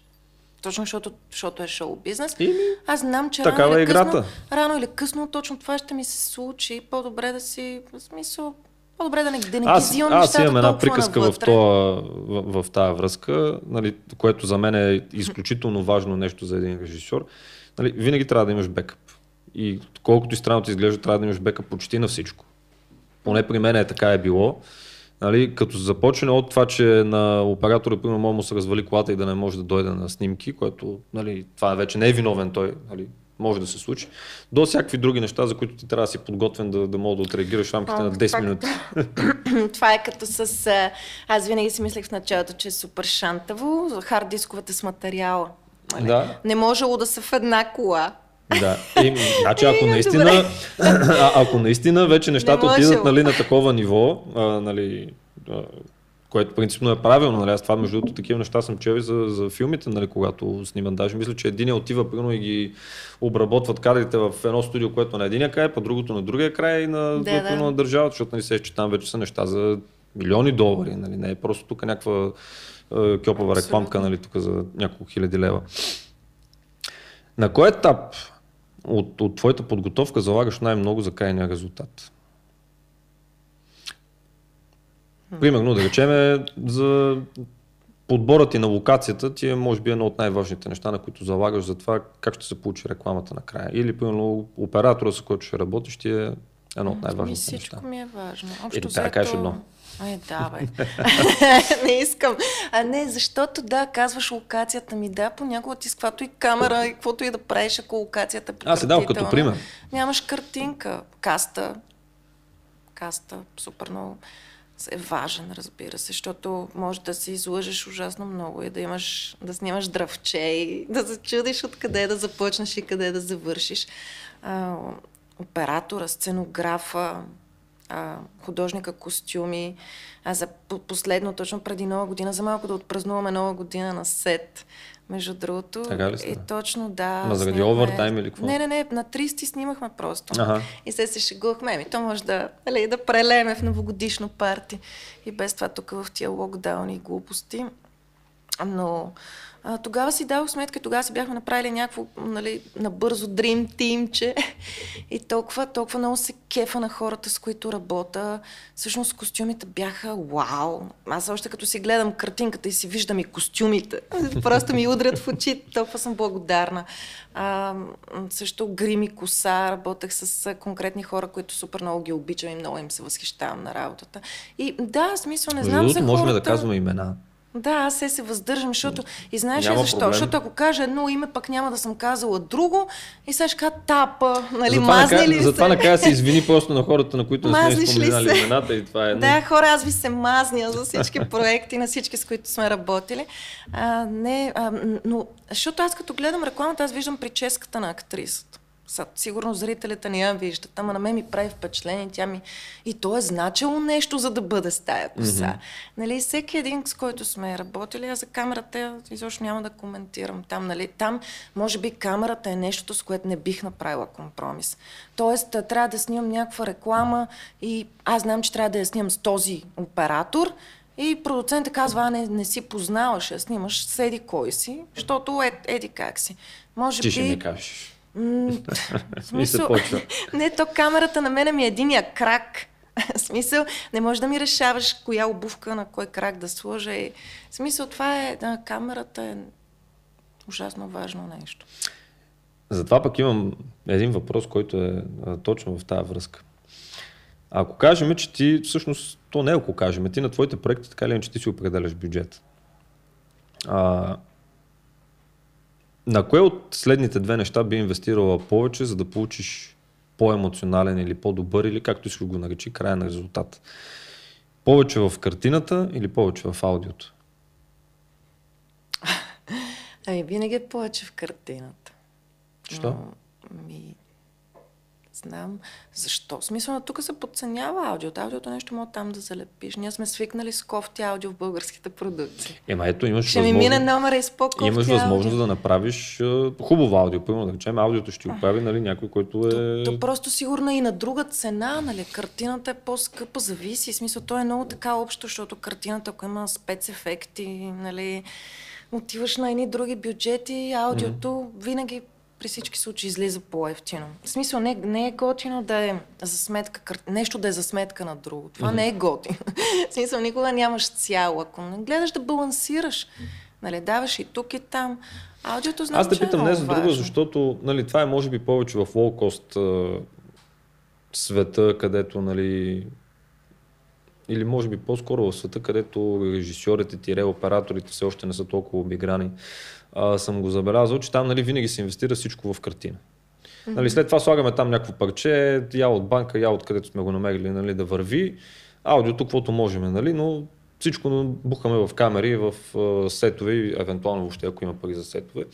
Точно защото, защото е шоу бизнес. Ими, Аз знам, че такава рано е или, късно, играта. рано или късно точно това ще ми се случи. По-добре да си, в смисъл, по-добре да не, да не ги аз, взимам аз имам една приказка в, тоя, в, в тази връзка, нали, което за мен е изключително важно нещо за един режисьор. Нали, винаги трябва да имаш бекъп. И колкото и странно ти изглежда, трябва да имаш бекъп почти на всичко. Поне при мен е така е било. Нали, като започне от това, че на оператора, примерно, му се развали колата и да не може да дойде на снимки, което нали, това вече не е виновен той, нали, може да се случи, до всякакви други неща, за които ти трябва да си подготвен да, да мога да отреагираш в рамките А, на 10 пак- минути. това е като с... Аз винаги си мислех в началото, че е супер шантаво, хард дисковете с материала. нали? Да. Не можело да са в една кола. Да. И, значи, ако Е, наистина, а, ако наистина вече нещата Не отидат нали, на такова ниво, а, нали, което принципно е правилно, нали, аз това между другото такива неща съм чел и за, за филмите, нали, когато снимам. Даже мисля, че един отива примерно и ги обработват кадрите в едно студио, което на единия край, по другото на другия край и на, Да, да, да. на държавата, защото нали, се, че там вече са неща за милиони долари, нали, не е просто тук някаква е, кьопава рекламка, нали, тук за няколко хиляди лева. На кой етап от, от твоята подготовка залагаш най-много за крайния резултат? Примерно, да речем, за подборът ти на локацията ти е, може би, едно от най-важните неща, на които залагаш за това как ще се получи рекламата накрая. Или, примерно, оператора, с който ще работиш, ти е едно от най-важните всичко неща. ми е важно. Е, Общо да кажеш взето- едно. Ай, давай. не искам. А не, защото да, казваш локацията ми, да, понякога ти с каквато и камера и каквото и да правиш, ако локацията е Аз се дам като пример. Нямаш картинка. Каста. Каста, супер много е важен, разбира се, защото може да се излъжеш ужасно много и да имаш, да снимаш дръвче и да се чудиш откъде да започнеш и къде да завършиш. А, оператора, сценографа, а, художника костюми. А за по- последно, точно преди нова година, за малко да отпразнуваме нова година на сет. Между другото. Така ли стана? И точно, да. Ма заради снимахме- овертайм или какво? Не, не, не, на 30 снимахме просто. Ага. И се се шегувахме. Еми, то може да, нали, да прелеме в новогодишно парти. И без това тук в тия локдауни и глупости. Но а, тогава си дадох сметка, тогава си бяхме направили някакво нали, набързо Dream Team-че и толкова, толкова много се кефа на хората, с които работя. Всъщност костюмите бяха вау. Аз още като си гледам картинката и си виждам и костюмите, просто ми удрят в очи, толкова съм благодарна. А, също грим и коса, работех с конкретни хора, които супер много ги обичам и много им се възхищавам на работата. И да, смисъл, не Между знам за другото, можем хората... да казваме имена. Да, аз се се въздържам, защото и знаеш ли защо? проблем. Защото ако кажа едно име, пък няма да съм казала друго и сега ще кажа тапа, нали, затова, мазни накрая, ли затова се? накрая се извини просто на хората, на които не сме споменали имената и това е. Да, хора, аз ви се мазня за всички проекти, на всички, с които сме работили. А, не, а, но, защото аз като гледам рекламата, аз виждам прическата на актрисата. Са, сигурно зрителите не я виждат, ама на мен ми прави впечатление, тя ми... И то е значило нещо, за да бъде с тая коса. Mm-hmm. Нали, всеки един, с който сме работили, аз за камерата изобщо няма да коментирам там. Нали. Там, може би, камерата е нещото, с което не бих направила компромис. Тоест, а, трябва да снимам някаква реклама и аз знам, че трябва да я снимам с този оператор, и продуцентът казва, а не, не си познаваш, я снимаш, седи кой си, защото е, еди как си. Може Ти ще би... ми кажеш. М, в И се смисъл, почва. не, то камерата на мене ми е единия крак. Смисъл, не можеш да ми решаваш коя обувка на кой крак да сложа. И... Смисъл, това е, да, камерата е ужасно важно нещо. Затова пък имам един въпрос, който е а, точно в тази връзка. Ако кажем, че ти, всъщност, то не е ако кажем, ти на твоите проекти така ли, че ти си определяш бюджет. А, на кое от следните две неща би инвестирала повече, за да получиш по-емоционален или по-добър, или както искаш го наречи, крайен резултат? Повече в картината или повече в аудиото? Ами, винаги е повече в картината. Що? Но, ми, знам защо. В смисъл, тук се подценява аудиото. Аудиото нещо мога там да залепиш. Ние сме свикнали с кофти аудио в българските продукции. Ема ето имаш Ще ми възможност- мине номера и с по-кофти Имаш аудио. възможност да направиш хубаво аудио. Примерно да речем, аудиото ще го прави нали, някой, който е... То просто сигурно и на друга цена, нали? Картината е по-скъпа, зависи. В смисъл, то е много така общо, защото картината, ако има спецефекти, нали, отиваш на едни други бюджети, аудиото mm-hmm. винаги при всички случаи излиза по-ефтино. В смисъл, не, не е готино да е за сметка, нещо да е за сметка на друго. Това mm-hmm. не е готино. В смисъл, никога нямаш цяло. Ако не гледаш да балансираш, нали, даваш и тук и там. Аудиото знам, Аз те е питам не много за друго, защото нали, това е може би повече в лоукост света, където нали, или може би по-скоро в света, където режисьорите, тире, операторите все още не са толкова обиграни, а, съм го забелязал, че там нали, винаги се инвестира всичко в картина. Нали, след това слагаме там някакво парче, я от банка, я от където сме го намерили нали, да върви. Аудиото, каквото можем, нали, но всичко бухаме в камери, в а, сетове и евентуално въобще, ако има пари за сетове.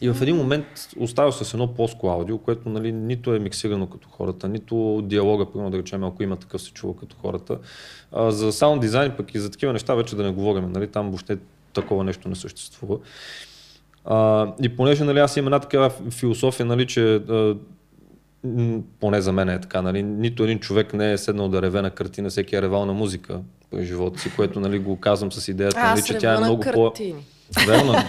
И в един момент остава с едно плоско аудио, което нали, нито е миксирано като хората, нито диалога, примерно да речем, ако има такъв се чува като хората. А, за саунд дизайн пък и за такива неща вече да не говорим, нали, там въобще такова нещо не съществува. А, и понеже нали, аз имам една такава философия, нали, че а, поне за мен е така, нали, нито един човек не е седнал да реве на картина, всеки е ревал на музика през живота си, което нали, го казвам с идеята, нали, че тя е много по... Верно.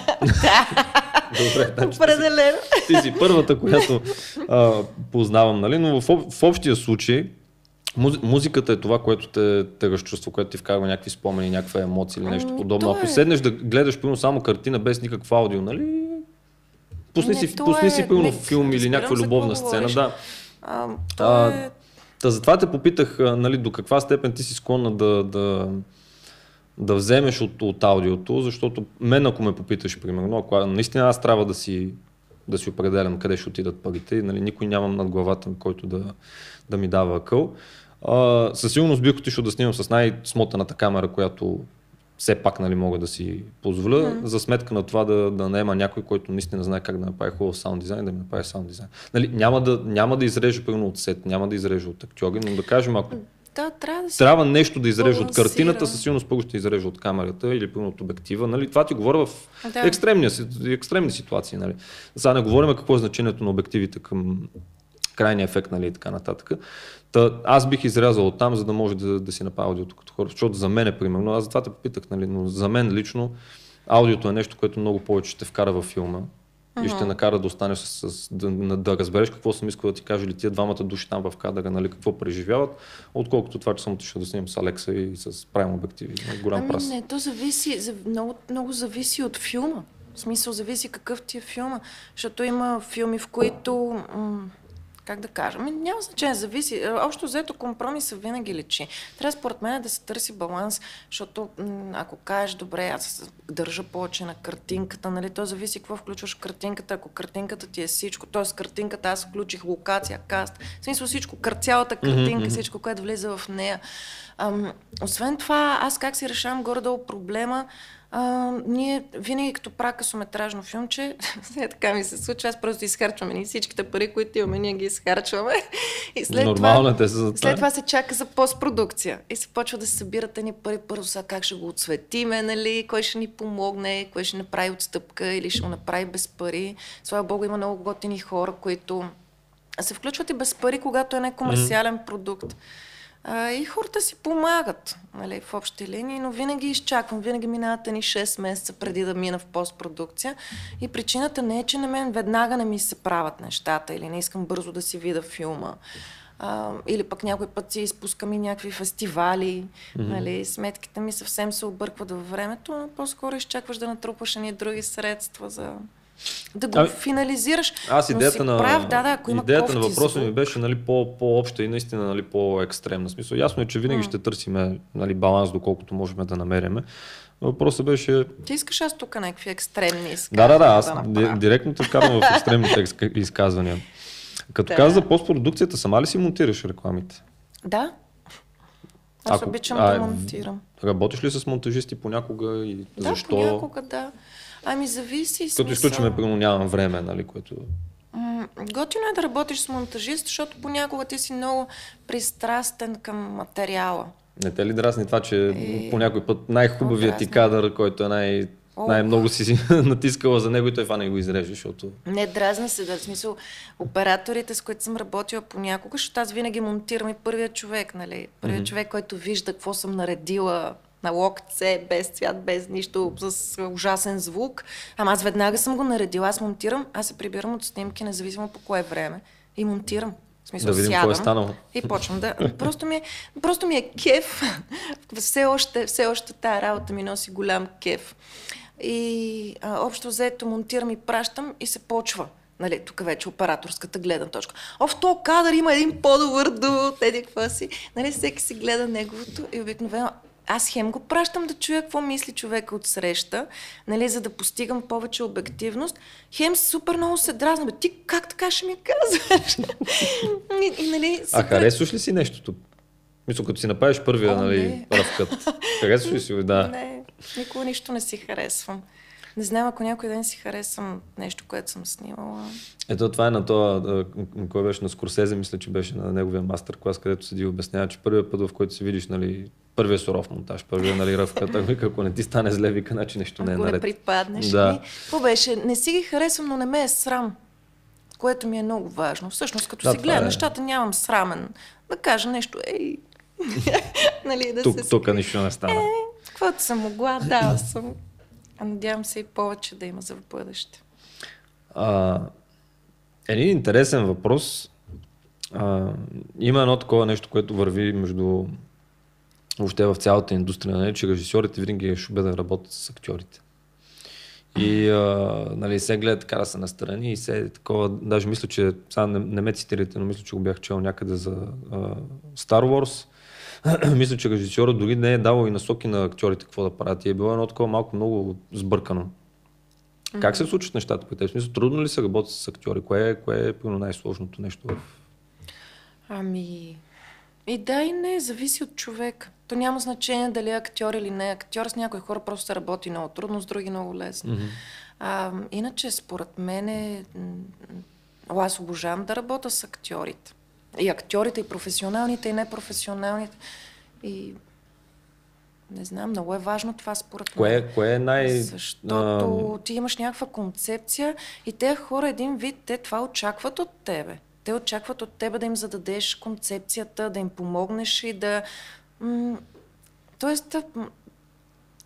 Добре, значи ти си- Определено. ти си първата, която а, познавам, нали? но в, в общия случай Муз, музиката е това, което те, те разчувства, което ти вкарва някакви спомени, някаква емоция или нещо Ами, подобно. то Ако е- седнеш да гледаш примерно само картина без никакво аудио, нали? Пусни Не, си, пусни е- си не, филм или някаква любовна сцена. Да. А, е... Та затова те попитах, нали, до каква степен ти си склонна да, да, да вземеш от, от аудиото, защото мен ако ме попиташ, примерно, ако наистина аз трябва да си, да си определям къде ще отидат парите, нали, никой нямам над главата който да, да ми дава акъл, а, със сигурност бих отишъл да снимам с най-смотаната камера, която все пак нали, мога да си позволя, mm. за сметка на това да, да наема някой, който наистина знае как да направи хубав саунд дизайн, да ми направи саунд дизайн. Нали, няма, да, няма да изрежа примерно от сет, няма да изрежа от актьори, но да кажем, ако Да, трябва да си... трябва нещо да изрежа от картината, със сигурност първо ще изрежа от камерата или от обектива. Нали? Това ти говоря в Да. екстремни, екстремни ситуации. Нали? Сега не говорим какво е значението на обективите към крайния ефект нали, и така нататък. Та, аз бих изрязал от там, за да може да, да си направя аудиото като хора. Защото за мен, е, примерно, аз затова те попитах, нали, но за мен лично аудиото е нещо, което много повече ще вкара във филма и ще накара да останеш с, с да, да, разбереш какво съм искал да ти кажа или тия двамата души там в кадъра, нали, какво преживяват, отколкото това, че съм отишъл да снимам с Алекса и с правим обективи. Голям Ами прас. не, то зависи, за, много, много зависи от филма. В смисъл, зависи какъв ти е филма. Защото има филми, в които, м- как да кажа, ами, няма значение, зависи. Е, Общо взето компромиса винаги лечи. Трябва според мен да се търси баланс, защото ако кажеш, добре, аз държа повече на картинката, нали, то зависи какво включваш в картинката. Ако картинката ти е всичко, т.е. картинката аз включих локация, каст, в смисъл всичко, цялата картинка, всичко, което влиза в нея. Ам, освен това, аз как си решавам горе-долу проблема, а, ние винаги като правя късометражно филмче, така ми се случва, аз просто изхарчваме ние всичките пари, които имаме, ние ги изхарчваме. И след Нормално е, това, те са за това. след това се чака за постпродукция. И се почва да се събират ни пари. Първо сега как ще го отсветиме, нали? Кой ще ни помогне, кой ще направи отстъпка или ще го направи без пари. Слава Богу, има много готини хора, които се включват и без пари, когато е некомерциален продукт. А, и хората си помагат нали, в общи линии, но винаги изчаквам, винаги минават ни 6 месеца преди да мина в постпродукция. И причината не е, че на мен веднага не ми се правят нещата или не искам бързо да си видя филма. А, или пък някой път си изпускам и някакви фестивали, mm-hmm. нали, сметките ми съвсем се объркват във времето, но по-скоро изчакваш да натрупаш едни други средства за да го Ами, финализираш. Аз Но идеята си на, прав, да, да, ако има идеята на въпроса ми беше нали, по, по-обща и наистина нали, по-екстремна. Смисъл, ясно е, че винаги ще търсиме нали, баланс, доколкото можем да намереме. Въпросът беше... Ти искаш аз тук някакви екстремни Да, изказвания да, да, аз направя? ди- директно те вкарвам в екстремните изказвания. Като Да. каза за постпродукцията, сама ли си монтираш рекламите? Да. Аз Ако- обичам а, да монтирам. Работиш ли с монтажисти понякога и Да, защо? понякога да. Ами зависи. Като смисъл. изключваме, примерно нямам време, нали, което... М, Готино е да работиш с монтажист, защото понякога ти си много пристрастен към материала. Не те ли дразни това, че Е, по някой път най-хубавият ти дразни. кадър, който е най- О. най-много си си натискала за него и той това не го изреже, защото... Не дразна се, да, в смисъл, операторите, с които съм работила понякога, защото аз винаги монтирам и първият човек, нали? Първият mm-hmm. човек, който вижда какво съм наредила на локце, без цвят, без нищо, с ужасен звук. Ама аз веднага съм го наредила, аз монтирам, аз се прибирам от снимки, независимо по кое време, и монтирам. В смисъл, Да видим сядам какво е станало. И почвам да... Просто ми е, просто ми е кеф. все, още, все още тая работа ми носи голям кеф. И а, общо взето монтирам и пращам и се почва. Нали, тук вече операторската гледна точка. О, в този кадър има един по-добър дует, еди какво си. Нали, всеки си гледа неговото и обикновено аз хем го пращам да чуя какво мисли човека от среща, нали, за да постигам повече обективност. Хем супер много се дразна. Бе, ти как така ще ми казваш? и, и, нали, А супер... харесваш ли си нещото? Мисля, като си направиш първия, О, нали, не. ръвкът. Харесваш ли си? Да. Не, никога нищо не си харесвам. Не знам, ако някой ден си харесвам нещо, което съм снимала. Ето това е на това, а, кой беше на Скорсезе, мисля, че беше на неговия мастер клас, където седи и обяснява, че първият път, в който си видиш, нали, първия суров монтаж, първия, нали, ръвка, так вика, ако не ти стане зле, вика, значи нещо не е Ако не наред. припаднеш. Да. Да. Какво беше? Не си ги харесвам, но не ме е срам. Което ми е много важно. Всъщност, като Да, си гледам е. нещата, нямам срамен. Да кажа нещо, ей. нали, да Тук, се тук нищо не стана. Е, каквото съм могла, дала съм. А надявам се и повече да има за бъдеще. А, един интересен въпрос. а, има едно такова нещо, което върви между въобще в цялата индустрия, нали, че режисьорите винаги ще да работят с актьорите. И а, нали, се гледа така да са настрани и се такова, даже мисля, че, сега не, не ме цитирайте, но мисля, че го бях чел някъде за а, Star Wars. мисля, че режисьора дори не е давал и насоки на актьорите какво да правят. И е било едно такова малко много сбъркано. Mm-hmm. Как се случват нещата при теб? Смисъл, трудно ли се работи с актьори? Кое е, кое е най-сложното нещо в... Ами, и да и не, зависи от човек. То няма значение дали е актьор или не е актьор. С някои хора просто се работи много трудно, с други много лесно. Mm-hmm. А, иначе, според мен, е, аз обожавам да работя с актьорите. И актьорите, и професионалните, и непрофесионалните. И не знам, много е важно това според мен. Кое, кое е най... Защото а... ти имаш някаква концепция и те хора един вид, те това очакват от тебе. Те очакват от тебе да им зададеш концепцията, да им помогнеш и да... Тоест,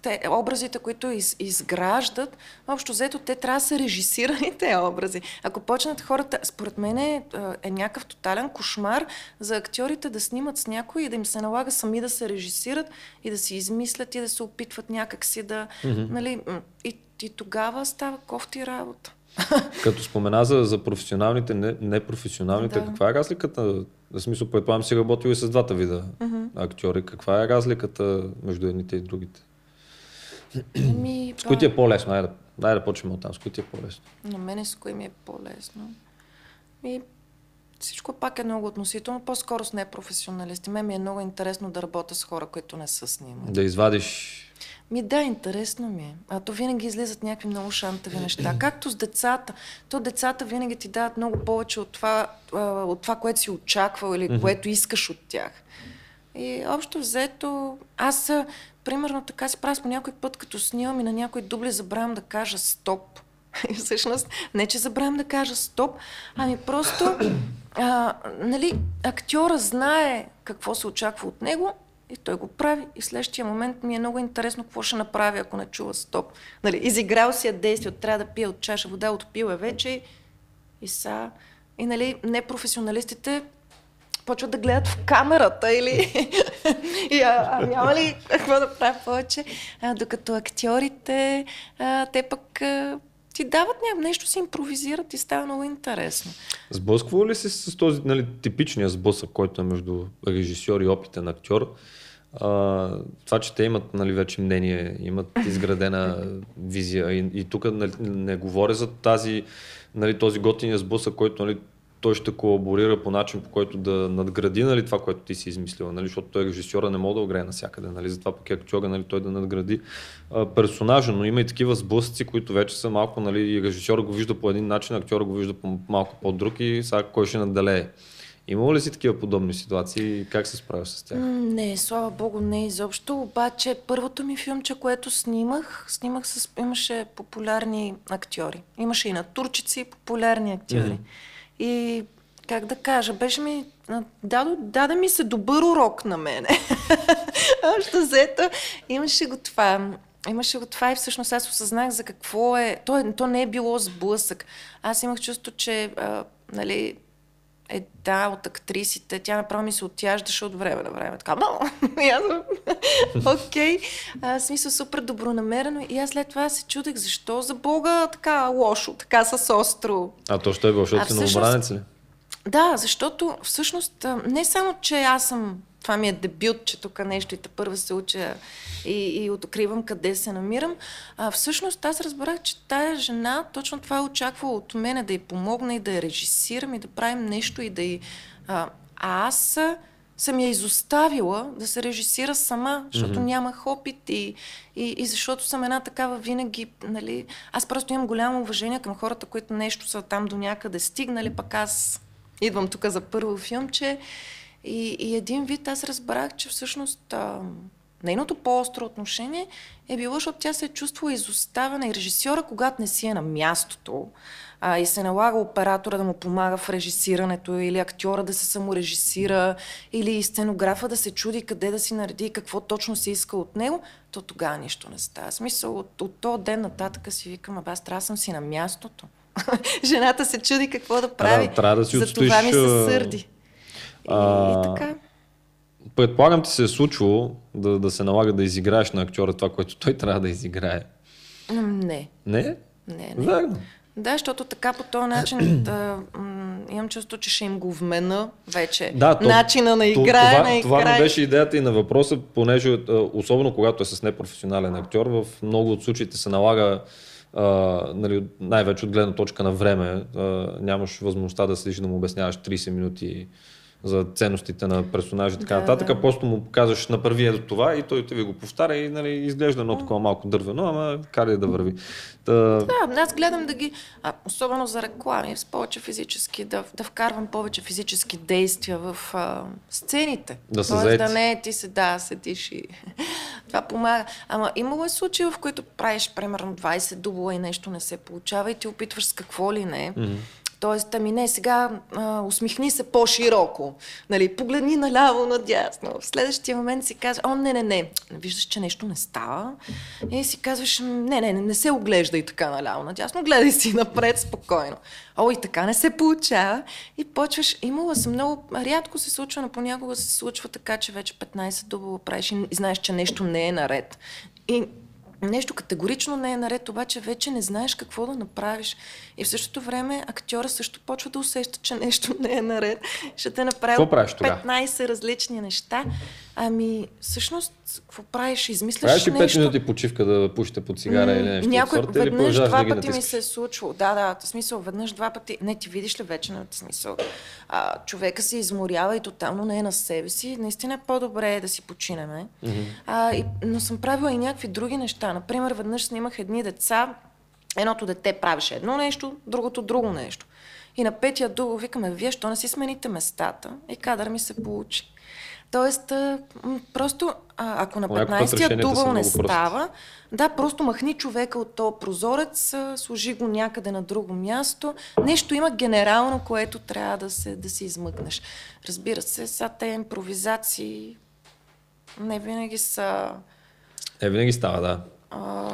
те, образите, които из, изграждат, общо взето те трябва да са режисирани те образи. Ако почнат хората, според мен е, е някакъв тотален кошмар за актьорите да снимат с някой и да им се налага сами да се режисират и да си измислят и да се опитват някакси да... Mm-hmm. Нали, и, и тогава става кофти работа. Като спомена за, за професионалните, не, непрофесионалните, да. каква е разликата? В смисъл, предполагам си работил и с двата вида mm-hmm. актьори. Каква е разликата между едните и другите? Ами, с кои ти е по-лесно? Дай да, дай да почнем от там. С кои ти е по-лесно? На мене с кои ми е по-лесно? И всичко пак е много относително. По-скоро с непрофесионалисти. Мен ми е много интересно да работя с хора, които не са снимали. Да извадиш ми да, интересно ми е. А то винаги излизат някакви много шантави неща. Както с децата. То децата винаги ти дават много повече от това, от това което си очаквал или което искаш от тях. И общо взето, аз примерно така си правя по някой път, като снимам и на някой дубли забравям да кажа стоп. И всъщност, не че забравям да кажа стоп, ами просто, а, нали, актьора знае какво се очаква от него и той го прави. И следващия момент ми е много интересно какво ще направи, ако не чува стоп. Нали, изиграл си я действие, трябва да пие от чаша вода, отпил е вече и са. И нали, непрофесионалистите почват да гледат в камерата или и, а, а, няма ли какво да правя повече, а, докато актьорите, а, те пък а, ти дават някакво нещо, си импровизират и става много интересно. Сблъсквало ли си с този нали, типичния сблъсък, който е между режисьор и опитен актьор? А, това, че те имат нали, вече мнение, имат изградена визия и, и тук нали, не говоря за тази, нали, този готиния сблъсък, който нали, той ще колаборира по начин, по който да надгради нали, това, което ти си измислила, нали, защото той режисьора не може да играе навсякъде, нали, затова пък е актьора, нали, той да надгради а, персонажа, но има и такива сблъсъци, които вече са малко, нали, и режисьора го вижда по един начин, актьора го вижда по малко по-друг и сега кой ще наделее. Имало ли си такива подобни ситуации и как се справяш с тях? Не, слава богу, не изобщо. Обаче първото ми филмче, което снимах, снимах с... имаше популярни актьори. Имаше и на турчици популярни актьори. Mm-hmm. И как да кажа, беше ми... Даде, даде ми се добър урок на мене. Още взето имаше го това. Имаше го това и всъщност аз осъзнах за какво е... То, е, то не е било сблъсък. Аз имах чувство, че а, нали, една от актрисите, тя направо ми се оттяждаше от време на време. Така, окей, okay. смисъл супер добронамерено. И аз след това се чудех, защо за Бога така лошо, така с остро. А то ще е било, защото си новобранец ли? Да, защото всъщност не само, че аз съм това ми е дебют, че тук нещо и първа се уча и, и откривам къде се намирам. А, всъщност аз разбрах, че тая жена точно това е очаквала от мене, да й помогна и да я режисирам и да правим нещо и да й... А, а аз съм я изоставила да се режисира сама, защото mm-hmm. нямах опит и, и, и защото съм една такава винаги, нали, аз просто имам голямо уважение към хората, които нещо са там до някъде стигнали, пък аз идвам тук за първо филмче и, и един вид аз разбрах, че всъщност а, нейното по-остро отношение е било, защото тя се е чувствала изоставена и режисьора, когато не си е на мястото а, и се налага оператора да му помага в режисирането или актьора да се саморежисира или сценографа да се чуди къде да си нареди и какво точно се иска от него, то тогава нищо не става. Смисъл, от, от този ден нататък си викам, аз трябва съм си на мястото. Жената се чуди какво да прави. А, трябва да си За това ми се сърди. И, и така. Предполагам ти се е случвало да, да се налага да изиграеш на актьора това, което той трябва да изиграе. Не, Не? не, не. Верно. Да, защото така по този начин да, м- имам чувство, че ще им го вмена вече. Да, то- Начина на играе, това, на това играе. ми беше идеята и на въпроса, понеже а, особено когато е с непрофесионален актьор, в много от случаите се налага нали, най-вече от гледна точка на време. А, нямаш възможността да седиш да му обясняваш 30 минути за ценностите на персонажи и така Да, нататък. да. Просто му казваш направи ето това и той ви го повтаря и нали, изглежда едно такова малко дървено, ама карай да върви. Та, Да, аз гледам да ги, а, особено за реклами, с повече физически, да, да вкарвам повече физически действия в а, сцените. Да са Тоест да не ти се, да, седиш и това помага. Ама имало е случаи, в които правиш примерно 20 дубла и нещо не се получава и ти опитваш с какво ли не. Тоест, ами не, сега а, усмихни се по-широко. Нали, погледни наляво, надясно. В следващия момент си казваш, о, не, не, не. Виждаш, че нещо не става. И си казваш, не, не, не, не се оглеждай така наляво, надясно. Гледай си напред спокойно. О, и така не се получава. И почваш, имала съм много, рядко се случва, но понякога се случва така, че вече 15 дубла правиш и знаеш, че нещо не е наред. И Нещо категорично не е наред, обаче вече не знаеш какво да направиш. И в същото време актьора също почва да усеща, че нещо не е наред. Ще те направи Какво правиш тогава? 15 различни неща. Ами, всъщност, какво правиш? Измисляш правиш ли 5 нещо. минути почивка да пушите под цигара или нещо? от Някой сорта, или веднъж продължаваш два да пъти ми се е случвало. Да, да, в смисъл, веднъж два пъти. Не, ти видиш ли вече на смисъл. А, човека се изморява и тотално не е на себе си. Наистина е по-добре да си починеме. А, и, но съм правила и някакви други неща. Например, веднъж снимах едни деца. Едното дете правеше едно нещо, другото друго нещо. И на петия дубъл викаме, вие що не си смените местата? И кадър ми се получи. Тоест, просто а, ако на По някой път 15-тия решенията са дубъл не става, да, просто махни човека от този прозорец, сложи го някъде на друго място. Нещо има генерално, което трябва да се, да се измъкнеш. Разбира се, сега те импровизации не винаги са... Е, винаги става, да. А,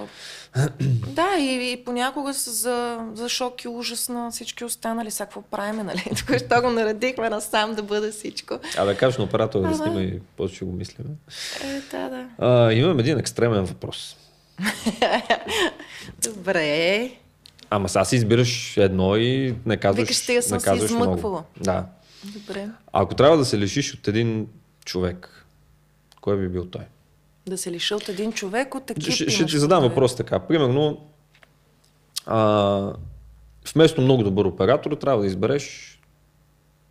да, и, и понякога са за, за шок и ужас на всички останали. Сега какво правиме, нали? Тук ще го наредихме насам да бъде всичко. А да кажеш на оператора да снима и после ще го мислим. Е, да, да. А, имам един екстремен въпрос. Добре. Ама сега си избираш едно и не казваш, Викаш, стига съм се казваш много. измъквала. Да. Добре. Ако трябва да се лишиш от един човек, кой би бил той? Да се лиша от един човек от екип. Ще, ще ти задам въпрос така. Примерно, а, вместо много добър оператор, трябва да избереш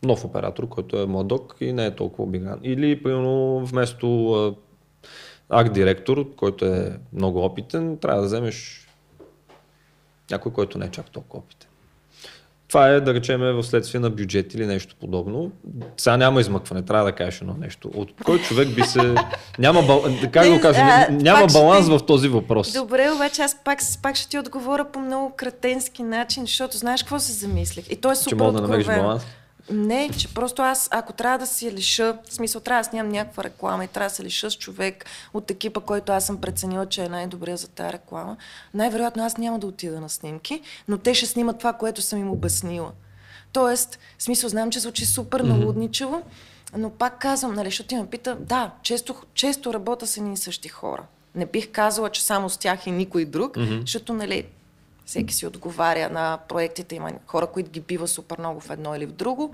нов оператор, който е младок и не е толкова обигран. Или, примерно, вместо акт-директор, който е много опитен, трябва да вземеш някой, който не е чак толкова опитен. Това е, да речем, в следствие на бюджет или нещо подобно. Сега няма измъкване, трябва да кажеш едно нещо. От кой човек би се... Няма, бал... как го кажа, няма баланс в този въпрос. Добре, обаче аз пак, пак ще ти отговоря по много кратенски начин, защото знаеш какво се замислих. И то е супер Че мога да намериш баланс. Не, че просто аз, ако трябва да я лиша, в смисъл трябва да снимам някаква реклама и трябва да се лиша с човек от екипа, който аз съм преценила, че е най-добрия за тази реклама, най-вероятно аз няма да отида на снимки, но те ще снимат това, което съм им обяснила. Тоест, в смисъл, знам, че звучи супер налудничево, но пак казвам, нали, защото ти ме пита, да, често, често работя с едни и същи хора. Не бих казала, че само с тях и никой друг, защото, нали, всеки си отговаря на проектите. Има хора, които ги бива супер много в едно или в друго.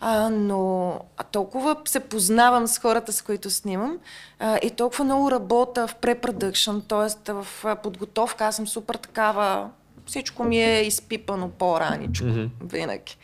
А, но а толкова се познавам с хората, с които снимам а, и толкова много работа в препродъкшн, т.е. в подготовка. Аз съм супер такава... Всичко ми е изпипано по-раничко. Mm-hmm. Винаги.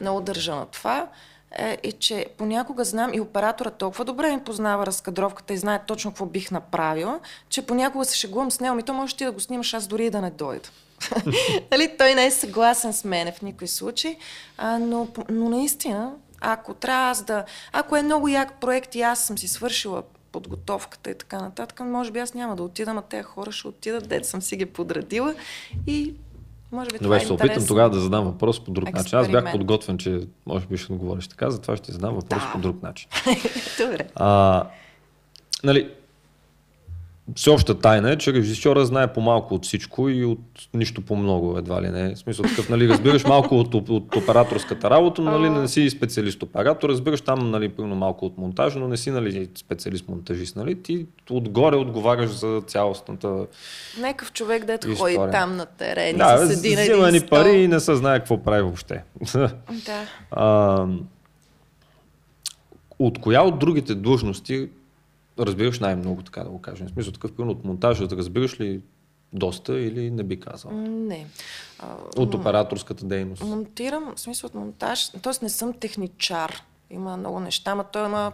Много държа на това. Е, и че понякога знам и оператора толкова добре ми познава разкадровката и знае точно какво бих направила, че понякога се шегувам с него, ми то можеш ти да го снимаш, аз дори и да не дойда. нали, той не е съгласен с мене в никой случай, а, но, но наистина, ако трябва аз да... Ако е много як проект и аз съм си свършила подготовката и така нататък, може би аз няма да отида, а тези хора ще отидат, дет съм си ги подредила и може би Добре, това ще е се опитам тогава да задам въпрос по друг начин. Аз бях подготвен, че може би ще отговориш така, затова ще задам въпрос Да. по друг начин. Добре. А, нали, всеобща тайна е, че режисьора знае по-малко от всичко и от нищо по-много, едва ли не. В смисъл такъв, нали, разбираш малко от, от, операторската работа, но нали, не си специалист оператор, разбираш там нали, малко от монтаж, но не си нали, специалист монтажист. Нали? Ти отгоре отговаряш за цялостната Някакъв човек, дето История. ходи там на терен Да, седи на взима ни пари и не се знае какво прави въобще. Да. а, от коя от другите длъжности разбираш най-много, така да го кажем? В смисъл такъв, примерно от монтажа, да разбираш ли доста или не би казал? Не. От операторската дейност. Монтирам, в смисъл от монтаж, т.е. не съм техничар. Има много неща, ама той има,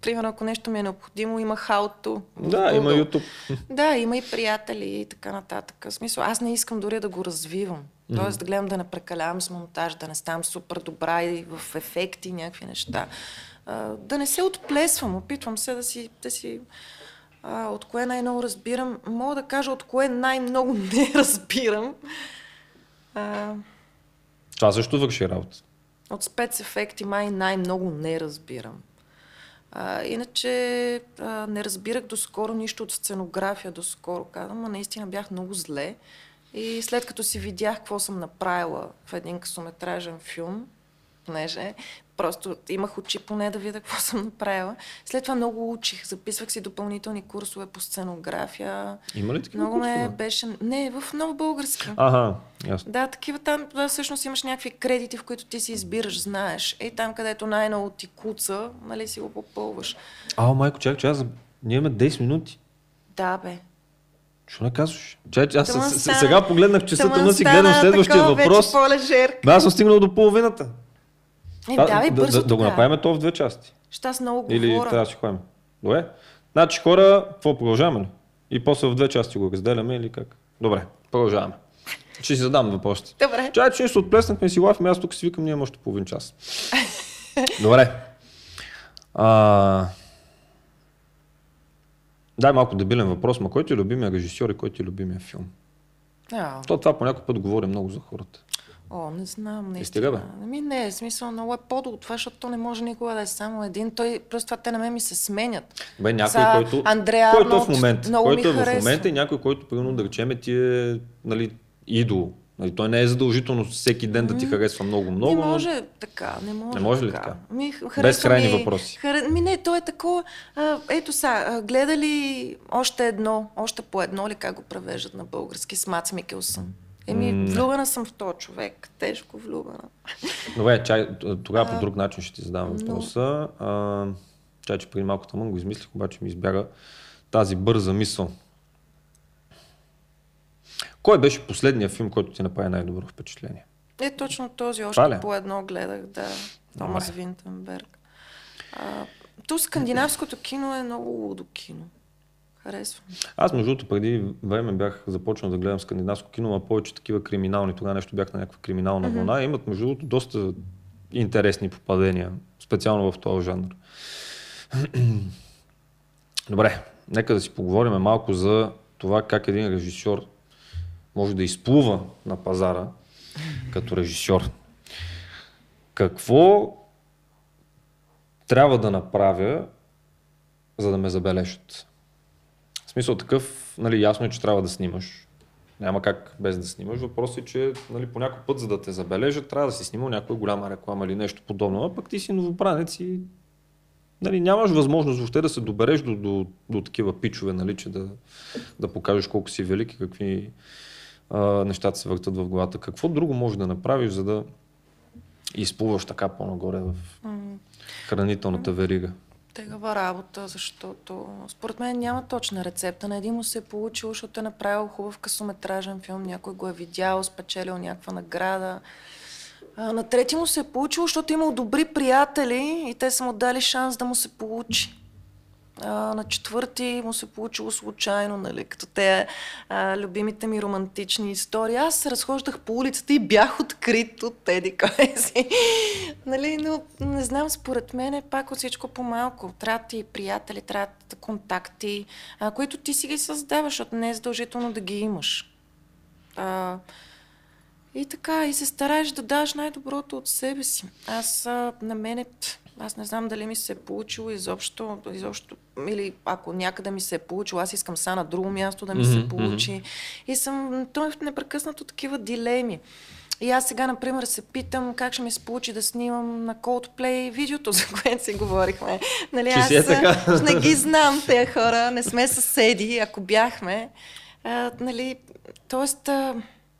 примерно ако нещо ми е необходимо, има хаото. Да, има YouTube. Да, има и приятели и така нататък. В смисъл, аз не искам дори да го развивам. Тоест да гледам да не прекалявам с монтаж, да не ставам супер добра и в ефекти някакви неща. А, да не се отплесвам, опитвам се да си, да си а, от кое най-много разбирам. Мога да кажа от кое най-много не разбирам. А, Това също върши работа. от спецефекти май най-много не разбирам. А, иначе а, не разбирах доскоро нищо от сценография, доскоро казвам, а наистина бях много зле. И след като си видях какво съм направила в един късометражен филм, понеже просто имах очи поне да видя какво съм направила. След това много учих, записвах си допълнителни курсове по сценография. Има ли такива Много ме курсове? беше... Не, в нова българска. Ага, ясно. Да, такива там, да, всъщност имаш някакви кредити, в които ти си избираш, знаеш. Е, там, където най-много ти куца, нали си го попълваш. А, майко, чакай, че аз... Ние имаме 10 минути. Да, бе. Що не казваш? Чакай, аз Тъмън с- с- стана- сега погледнах часа, Тъмън тъмън си гледам следващия такова въпрос. Вече по-лежер. Бе, аз съм стигнал до половината. Е, давай да, бързо да, да го тогава. направим то в две части. Ще аз много Или говоря. трябва да си ходим. Добре. Значи хора, какво продължаваме ли? И после в две части го разделяме или как? Добре, продължаваме. Ще си задам въпросите. Добре. Чай, че се отплеснахме си лайф, ами аз тук си викам, ние още половин час. Добре. А... Дай малко дебилен въпрос, ма кой ти е любимия режисьор и кой ти е любимия филм? А, То това по някой път говори много за хората. О, не знам, не. стига, бе. Ами не, в смисъл много е по от това, защото то не може никога да е само един. Той, просто това те на мен ми се сменят. Бе, някой, За който, Андреа който е в момента, много който е в момента и някой, който, примерно, да речеме, ти е нали, идол. Нали, той не е задължително всеки ден да ти харесва много-много. не но- може така, не може, Не може ли така? така? Ми, Без крайни ми, въпроси. Харе... Ми не, то е такова. А, ето са, гледали още едно, още по едно ли как го превеждат на български с Мац Микелсън. Еми, влюбена съм в този човек. Тежко влюбена. Добре, чай, тогава по друг начин ще ти задам въпроса. А, чай, че преди малко тъмън го измислих, обаче ми избяга тази бърза мисъл. Кой беше последният филм, който ти направи най-добро впечатление? Е, точно този още по едно гледах, да. Томас Винтенберг. А, то скандинавското кино е много лудо кино. Харесвам. Аз, между другото, преди време бях започнал да гледам скандинавско кино, а повече такива криминални. Тогава нещо бях на някаква криминална вълна. Имат, между другото, доста интересни попадения, специално в този жанр. Добре, нека да си поговорим малко за това как един режисьор може да изплува на пазара като режисьор. Какво трябва да направя, за да ме забележат? Смисъл такъв, нали, ясно е, че трябва да снимаш. Няма как без да снимаш. Въпросът е, че нали, по някой път, за да те забележат, трябва да си снимал някоя голяма реклама или нещо подобно. А пък ти си новобранец и нали, нямаш възможност въобще да се добереш до, до, до такива пичове, нали, че да, да покажеш колко си велик и какви а, нещата се въртат в главата. Какво друго можеш да направиш, за да изплуваш така по-нагоре в хранителната верига? Тегава работа, защото според мен няма точна рецепта. На един му се е получило, защото е направил хубав късометражен филм, някой го е видял, спечелил някаква награда. А, на трети му се е получило, защото е имал добри приятели и те са му дали шанс да му се получи. А, на четвърти му се получило случайно, нали, като те а, любимите ми романтични истории. Аз се разхождах по улицата и бях открит от теди кой нали, но не знам, според мен е пак от всичко по-малко. Трябва ти приятели, трябва ти контакти, а, които ти си ги създаваш, защото не е задължително да ги имаш. А, и така, и се стараеш да даш най-доброто от себе си. Аз а, на мене, пф, аз не знам дали ми се е получило изобщо, изобщо или ако някъде ми се е получило, аз искам са на друго място да ми се получи. И съм, то е непрекъснато такива дилеми. И аз сега, например, се питам как ще ми се получи да снимам на Coldplay видеото, за което си говорихме. Нали, аз е така. не ги знам тези хора, не сме съседи, ако бяхме. А, нали, тоест, а,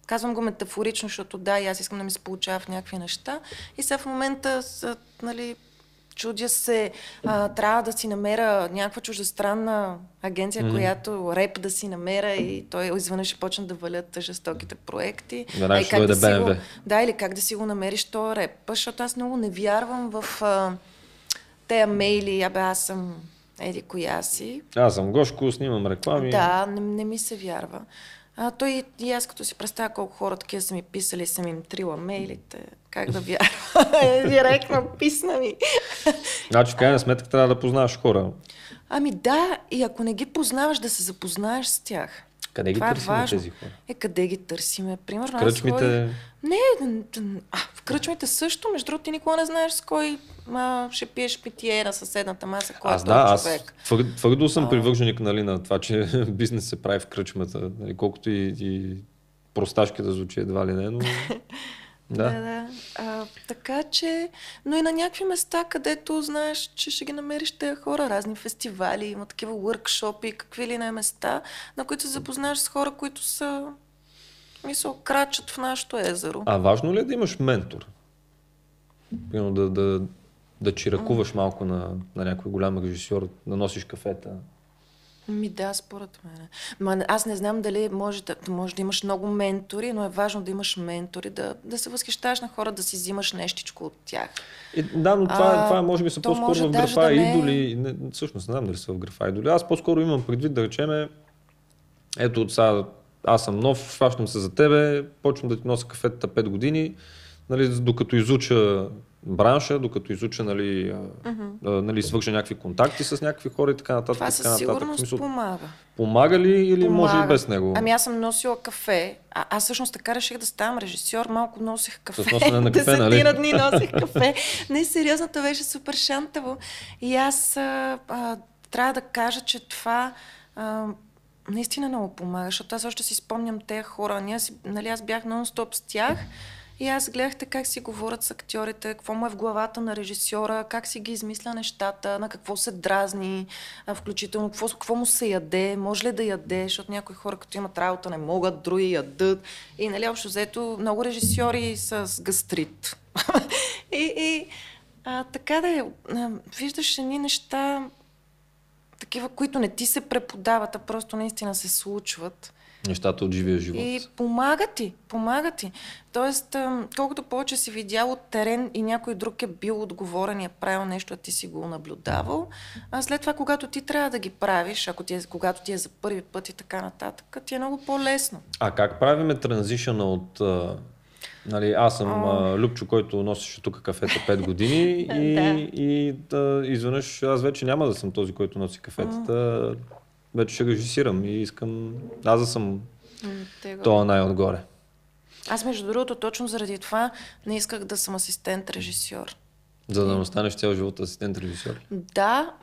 казвам го метафорично, защото да, и аз искам да ми се получава в някакви неща. И сега в момента, с, нали, чудя се, а, трябва да си намеря някаква чуждестранна агенция, mm. която реп да си намеря и той изведнъж ще почне да валят жестоките проекти. Веднага А и как да си го, да, или как да си го намериш този реп. Защото аз много не вярвам в а, тея мейли, абе аз съм еди коя си. Аз съм Гошко, снимам реклами. Да, не, не ми се вярва. А, той и аз като си представя колко хора такива са ми писали, съм им трила мейлите. Как да вярвам? Директно писна ми. Значи в крайна сметка трябва да познаваш хора. Ами да, и ако не ги познаваш, да се запознаеш с тях. Къде ги е търсим важно. тези хора? Е, къде ги търсиме? Примерно, аз Кръчмите... ходих- Не, а, в кръчмите също. Между другото, ти никога не знаеш с кой а, ще пиеш питие на съседната маса, кой Аз е да, аз човек. твърд, твърдо съм привърженик нали, на това, че бизнес се прави в кръчмата, нали, колкото и, и просташки да звучи едва ли не, но... Да, да. А, така че, но и на някакви места, където знаеш, че ще ги намериш тези хора, разни фестивали, има такива workshopи, какви ли не места, на които се запознаеш с хора, които са, мисъл, крачат в нашето езеро. А важно ли е да имаш ментор? Примерно да, да, да чиракуваш малко на, на някой голям режисьор, да носиш кафета. Ми да, според мен. Ма, не- аз не знам дали може да, може да имаш много ментори, но е важно да имаш ментори, да, да се възхищаваш на хора, да си взимаш нещичко от тях. И, да, но това, А, това е, може би са по-скоро в графа да не е- идоли. Не, всъщност не знам дали са в графа идоли. Аз по-скоро имам предвид да речеме, ето сега аз съм нов, фащам се за тебе, почвам да ти нося кафетата 5 години, нали, докато изуча бранша, докато изуча, нали, а, нали, свърша някакви контакти с някакви хора и така нататък. Това със нататък. Сигурност помага. помага ли или може и Помага. без него? Ами аз съм носила кафе. А, аз всъщност така реших да ставам режисьор. Малко носех кафе. С носене на кафе, нали? Десетина дни носех кафе. Не, сериозно, това беше супер шантаво. И аз а, а, трябва да кажа, че това а, наистина много помага, защото аз още си спомням тези хора. Ние си, нали, аз бях нон-стоп с тях. И аз гледах те как си говорят с актьорите, какво му е в главата на режисьора, как си ги измисля нещата, на какво се дразни, включително какво, какво му се яде, може ли да яде, защото някои хора като имат работа не могат, други ядат. И нали, общо взето много режисьори с гастрит. и и а, така да е, виждаш едни неща, такива, които не ти се преподават, а просто наистина се случват. Нещата от живия живот. И помага ти, помага ти. Тоест, колкото повече си видял от терен и някой друг е бил отговорен и е правил нещо, а ти си го наблюдавал, а след това, когато ти трябва да ги правиш, ако ти е, когато ти е за първи път и така нататък, ти е много по-лесно. А как правиме транзишъна от... Нали, аз съм а, Любчо, който носеше тук кафета 5 години и, Да. и да, изведнъж аз вече няма да съм този, който носи кафетата. Вече ще режисирам и искам аз да съм тега. това най-отгоре. Аз, между другото, точно заради това не исках да съм асистент-режисьор. За да не останеш цял живот асистент режисьор. Да,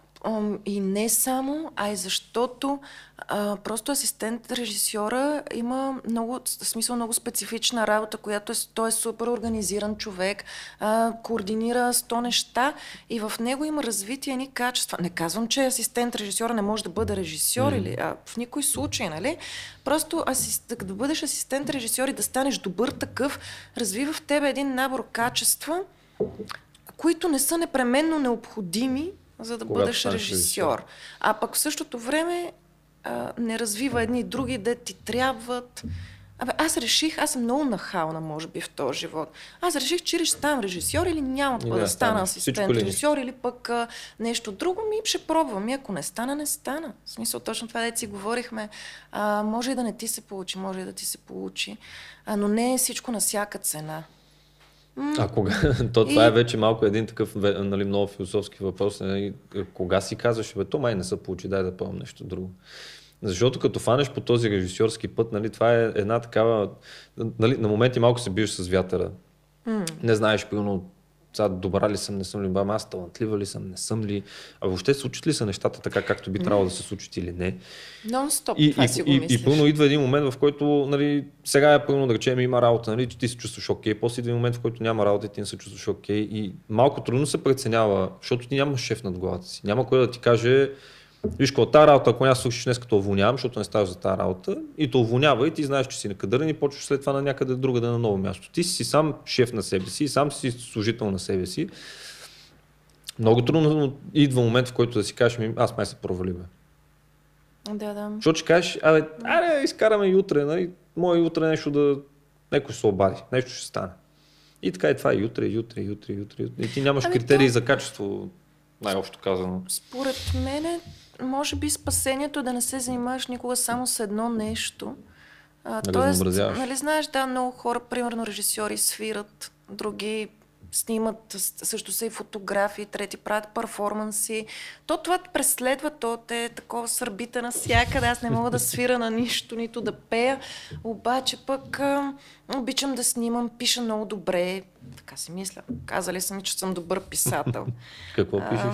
и не само, а и защото а, просто асистент режисьора има много, смисъл много специфична работа, която е, той е супер организиран човек, а, координира 100 неща и в него има развитие ни качества. Не казвам, че асистент режисьора не може да бъде режисьор или а, в никой случай, нали? Просто асист, да бъдеш асистент режисьор и да станеш добър такъв, развива в тебе един набор качества, които не са непременно необходими, за да Когато бъдеш режисьор. А пък в същото време а, не развива едни други, де ти трябват. Абе, аз реших, аз съм много нахална, може би, в този живот. Аз реших, че ще ставам режисьор, или няма да, да стана асистент режисьор, или пък а, нещо друго, ми ще пробвам. И ако не стана, не стана. В смисъл, точно това, да си говорихме. А, може и да не ти се получи, може и да ти се получи. А, но не е всичко на всяка цена. А кога? То това И- е вече малко един такъв нали, много философски въпрос. Нали, кога си казваш, бе, то май не се получи, дай да пробвам нещо друго. Защото като фанеш по този режисьорски път, нали, това е една такава... Нали, на моменти малко се биеш с вятъра. Не знаеш, примерно, сега добра ли съм, не съм ли, бам, аз талантлива ли съм, не съм ли, а въобще случат ли са нещата така, както би трябвало да се случат или не. Нон-стоп И, това и, си го и, мислиш. и пълно идва един момент, в който нали, сега е пълно да речем има работа, нали, че ти се чувстваш окей, после идва един момент, в който няма работа и ти не се чувстваш окей и малко трудно се преценява, защото ти нямаш шеф над главата си. Няма кой да ти каже, виж какво, тази работа, ако няма свършиш днес, като уволнявам, защото не ставаш за тази работа, и те уволнява и ти знаеш, че си накадърен и почваш след това на някъде друга да на ново място. Ти си сам шеф на себе си, сам си служител на себе си. Много трудно идва момент, в който да си кажеш, ми, аз май се провали, бе. Да, да. Защото ще кажеш, абе, аре, изкараме и утре, нали? Може и утре нещо да... Някой ще се обади, нещо ще стане. И така и това и утре, и утре, и утре, и утре. и утре. И ти нямаш Ами критерии то- за качество, най-общо казано. Според мен, може би спасението е да не се занимаваш никога само с едно нещо. А, Да тоест, нали знаеш, да, много хора, примерно режисьори свират, други снимат, също са и фотографии, трети правят перформанси. То това те преследва, то те е такова сърбите навсякъде. Аз не мога да свира на нищо, нито да пея. Обаче пък а, обичам да снимам, пиша много добре. Така си мисля. Казали са ми, че съм добър писател. Какво пишеш?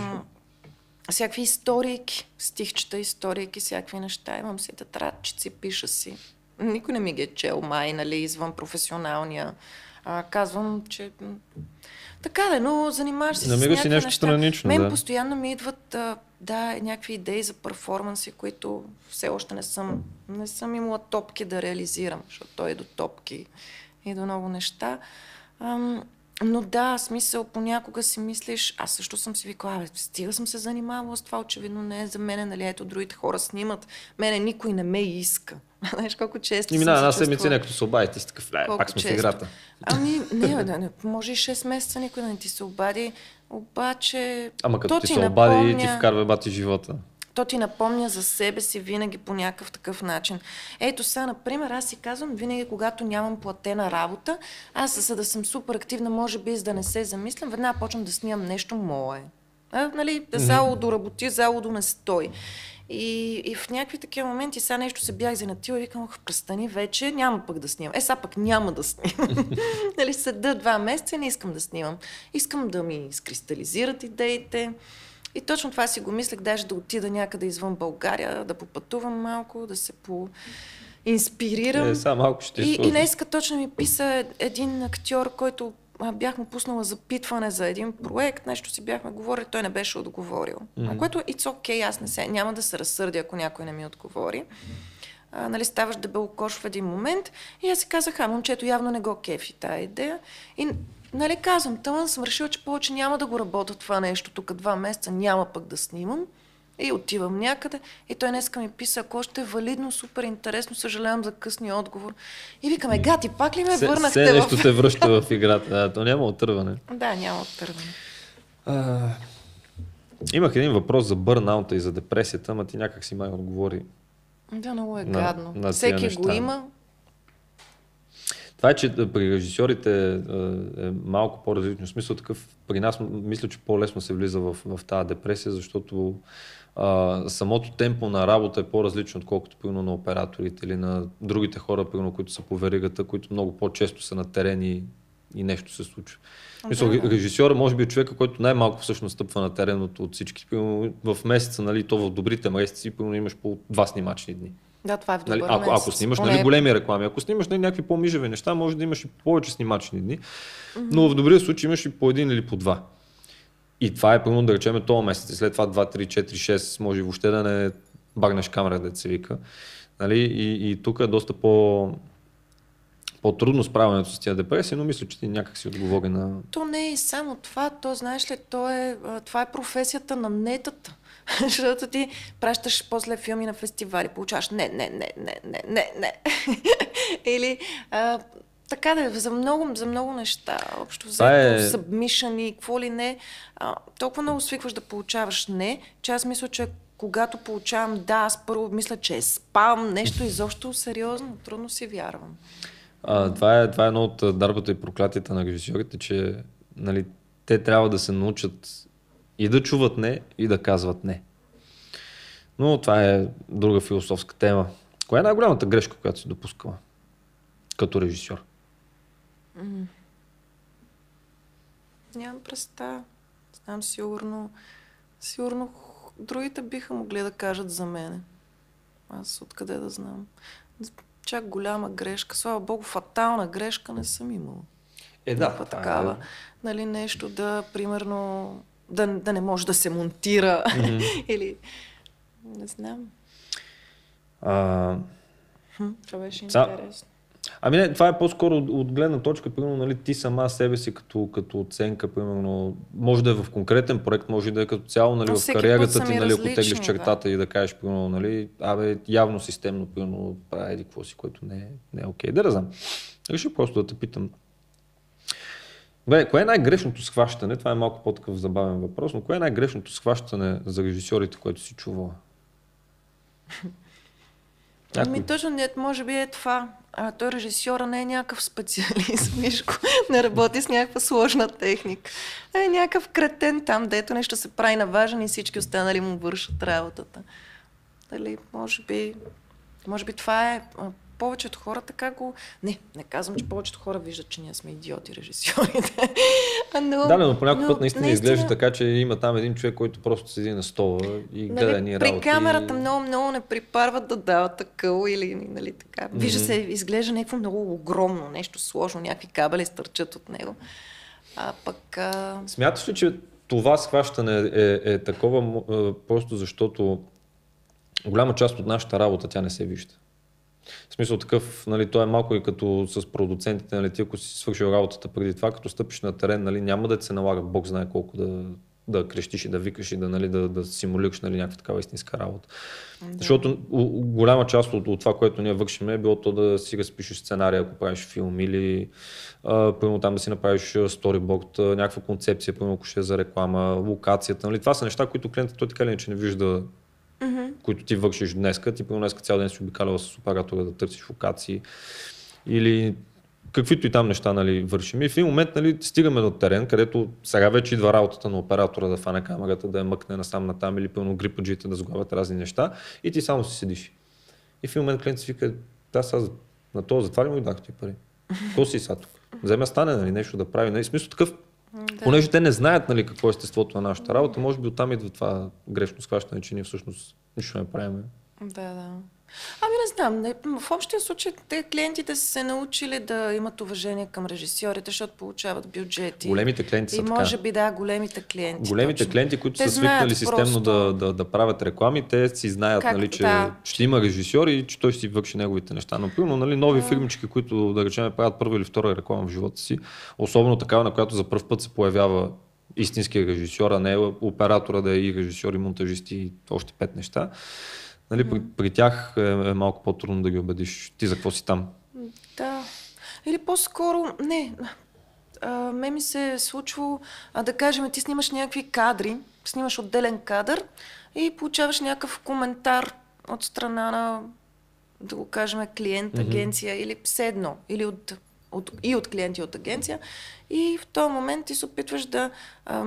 Всякакви историйки, стихчета, историйки, всякакви неща. Имам си тетрадчици, пиша си. Никой не ми ги е чел май, нали, извън професионалния. А, казвам, че... Така да, е, но занимаваш се с Намираш си нещо неща. странично, Мен да. постоянно ми идват а, да, някакви идеи за перформанси, които все още не съм, не съм имала топки да реализирам, защото той е до топки и до много неща. Ам, но да, смисъл, понякога си мислиш, аз също съм си викала, бе, стига съм се занимавала с това, очевидно не е за мен, нали, ето другите хора снимат, мене никой не ме иска. Знаеш колко често И съм мина се една седмица, някакво се обади, ти си такъв, ле, Колко пак сме в играта. Ами, не, не, не, може и 6 месеца никой да не ти се обади, обаче... Ама като то ти се обади, ти напомня- вкарва бати живота. То ти напомня за себе си винаги по някакъв такъв начин. Ето сега, например, аз си казвам, винаги когато нямам платена работа, аз за да съм супер активна, може би, за да не се замислям, веднага почвам да снимам нещо мое. А, нали, залудо работи, залудо не стои. И, и в някакви такива моменти сега нещо се бях занатила и викам, престани вече, няма пък да снимам. Е, сега пък няма да снимам. нали, седа два месеца и не искам да снимам. Искам да ми изкристализират идеите. И точно това си го мислех, даже да отида някъде извън България, да попътувам малко, да се по инспирирам. Е, сега малко ще и, използвам. и днеска точно ми писа един актьор, който бях му пуснала запитване за един проект, нещо си бяхме говорили, той не беше отговорил. Mm-hmm. Което it's okay, аз не се, няма да се разсърдя, ако някой не ми отговори. А, нали, ставаш дебелокош в един момент и аз си казах, а, момчето явно не го кефи тази идея. И нали, казвам, тъмън съм решила, че повече няма да го работя това нещо, тук два месеца няма пък да снимам. И отивам някъде. И той днеска ми писа, ако още е валидно, супер интересно, съжалявам за късния отговор. И викаме, гати, пак ли ме Все, върнахте все нещо в... те връща в играта. Да, то няма отърване. Да, няма оттърване. А, имах един въпрос за бърнаута и за депресията, ама ти някак си май отговори. Да, много е На- гадно. на Всеки го неща. има. Това е, че при режисьорите а, е малко по-различно. В смисъл такъв, при нас мисля, че по-лесно се влиза в, в тази депресия, защото а, самото темпо на работа е по-различно, отколкото примерно на операторите или на другите хора, примерно, които са по веригата, които много по-често са на терен и, нещо се случва. Мисля, Да. режисьора може би е човека, който най-малко всъщност стъпва на терен от, от всички. В месеца, нали, то в добрите месеци, примерно имаш по два снимачни дни. Да, това е в добър Нали, ако, ако снимаш Поне нали, големи реклами, ако снимаш нали, някакви по-мижеви неща, може да имаш и повече снимачни дни, но в добрия случай имаш и по един или по два. И това е примерно да речем този месец, и след това 2, 3, 4, 6, може въобще да не багнеш камера, да се вика. Нали? И, и тук е доста по, по-трудно справянето с тия депресия, но мисля, че ти някак си отговори на... То не е и само това, то знаеш ли, то е, това е професията на нетата. Защото ти пращаш после филми на фестивали, получаваш не, не, не, не, не, не, не. Или а, така да е, за много, за много неща. Общо взето, е- събмишани, какво ли не. А, толкова много свикваш да получаваш не, че аз мисля, че когато получавам да, аз първо мисля, че е спам, нещо изобщо сериозно, трудно си вярвам. А, това, е, това е едно от дарбата и проклятията на режисьорите, че нали, те трябва да се научат и да чуват не, и да казват не. Но това е друга философска тема. Коя е най-голямата грешка, която си допускала като режисьор? Нямам представа. Знам сигурно. Сигурно другите биха могли да кажат за мене. Аз откъде да знам. Чак голяма грешка. Слава Богу, фатална грешка не съм имала. Е, Някаква това е- такава. Нали, нещо да, примерно, да, да не може да се монтира. Или, не знам. А, Хм, това беше Са- интересно. Ами не, това е по-скоро от, гледна точка, примерно, нали, ти сама себе си като, като оценка, примерно, може да е в конкретен проект, може да е като цяло, нали, Но в кариерата ти, нали, ако теглиш да. чертата и да кажеш, примерно, нали, абе, явно системно, примерно, прави какво си, което не е, не е окей. Да, да знам. Реши просто да те питам. Бе, кое е най-грешното схващане? Това е малко по-такъв забавен въпрос, но кое е най-грешното схващане за режисьорите, което си чувала? Ами точно не, може би е това. А, той режисьора не е някакъв специалист, Мишко. Не работи с някаква сложна техника. Е някакъв кретен там, дето нещо се прави на важен и всички останали му вършат работата. Дали, може би, може би това е а, повечето хора така го... Не, не казвам, че повечето хора виждат, че ние сме идиоти режисьорите. Но, Да, но по но път наистина, изглежда така, че има там един човек, който просто седи на стола и гледа Нали, ни при работи. камерата много, много не припарват да дават такъв или нали, така. Вижда се, изглежда някакво много огромно, нещо сложно, някакви кабели стърчат от него. А пък... А... Смяташ ли, че това схващане е, е такова е, просто защото голяма част от нашата работа тя не се вижда? В смисъл такъв, нали, то е малко и като с продуцентите, нали, ти ако си свършил работата преди това, като стъпиш на терен, нали, няма да ти се налага, Бог знае колко да, да крещиш и да викаш и да, нали, да, да симулираш нали, някаква такава истинска работа. Да. Защото голяма част от, от това, което ние вършим е било то да си разпишеш сценария, ако правиш филм или а, примерно там да си направиш сториборд, някаква концепция, примерно ако ще е за реклама, локацията. Нали? Това са неща, които клиентът той така или иначе не вижда Mm-hmm. които ти вършиш днеска. Ти примерно днеска цял ден си обикаляла с оператора да търсиш локации или каквито и там неща нали, вършим. И в един момент нали, стигаме до терен, където сега вече идва работата на оператора да фане камерата, да я мъкне насам натам или пълно грипаджите да сглавят разни неща и ти само си седиш. И в един момент клиент си вика, да, сега на този затваря му и дах ти пари. Какво си сега тук? Вземе стане нали, нещо да прави. Нали, смисъл такъв, Да. понеже те не знаят нали, какво е естеството на нашата работа, може би оттам идва това грешно схващане, че ние всъщност нищо не правим. Да, да. Ами не знам, не, в общия случай те клиентите са се научили да имат уважение към режисьорите, защото получават бюджети. Големите клиенти И са може така. би да, големите клиенти. Големите точно. клиенти, които Те са свикнали системно просто. да, да, да правят реклами, те си знаят, Как- нали, че да. ще има режисьор и че той ще си върши неговите неща. Но примерно нали, нови фирмички, които да речем правят първа или втора реклама в живота си, особено такава, на която за първ път се появява истинския режисьор, а не оператора да е и режисьор и монтажист и още пет неща. Нали, при, при тях е, е малко по-трудно да ги убедиш ти за какво си там. Да. Или по-скоро, не, а, ме ми се е случвало, а, да кажем, ти снимаш някакви кадри, снимаш отделен кадър и получаваш някакъв коментар от страна на, да го кажем, клиент, агенция или все едно, или от, от, и от клиенти от агенция. И в този момент ти се опитваш да... А,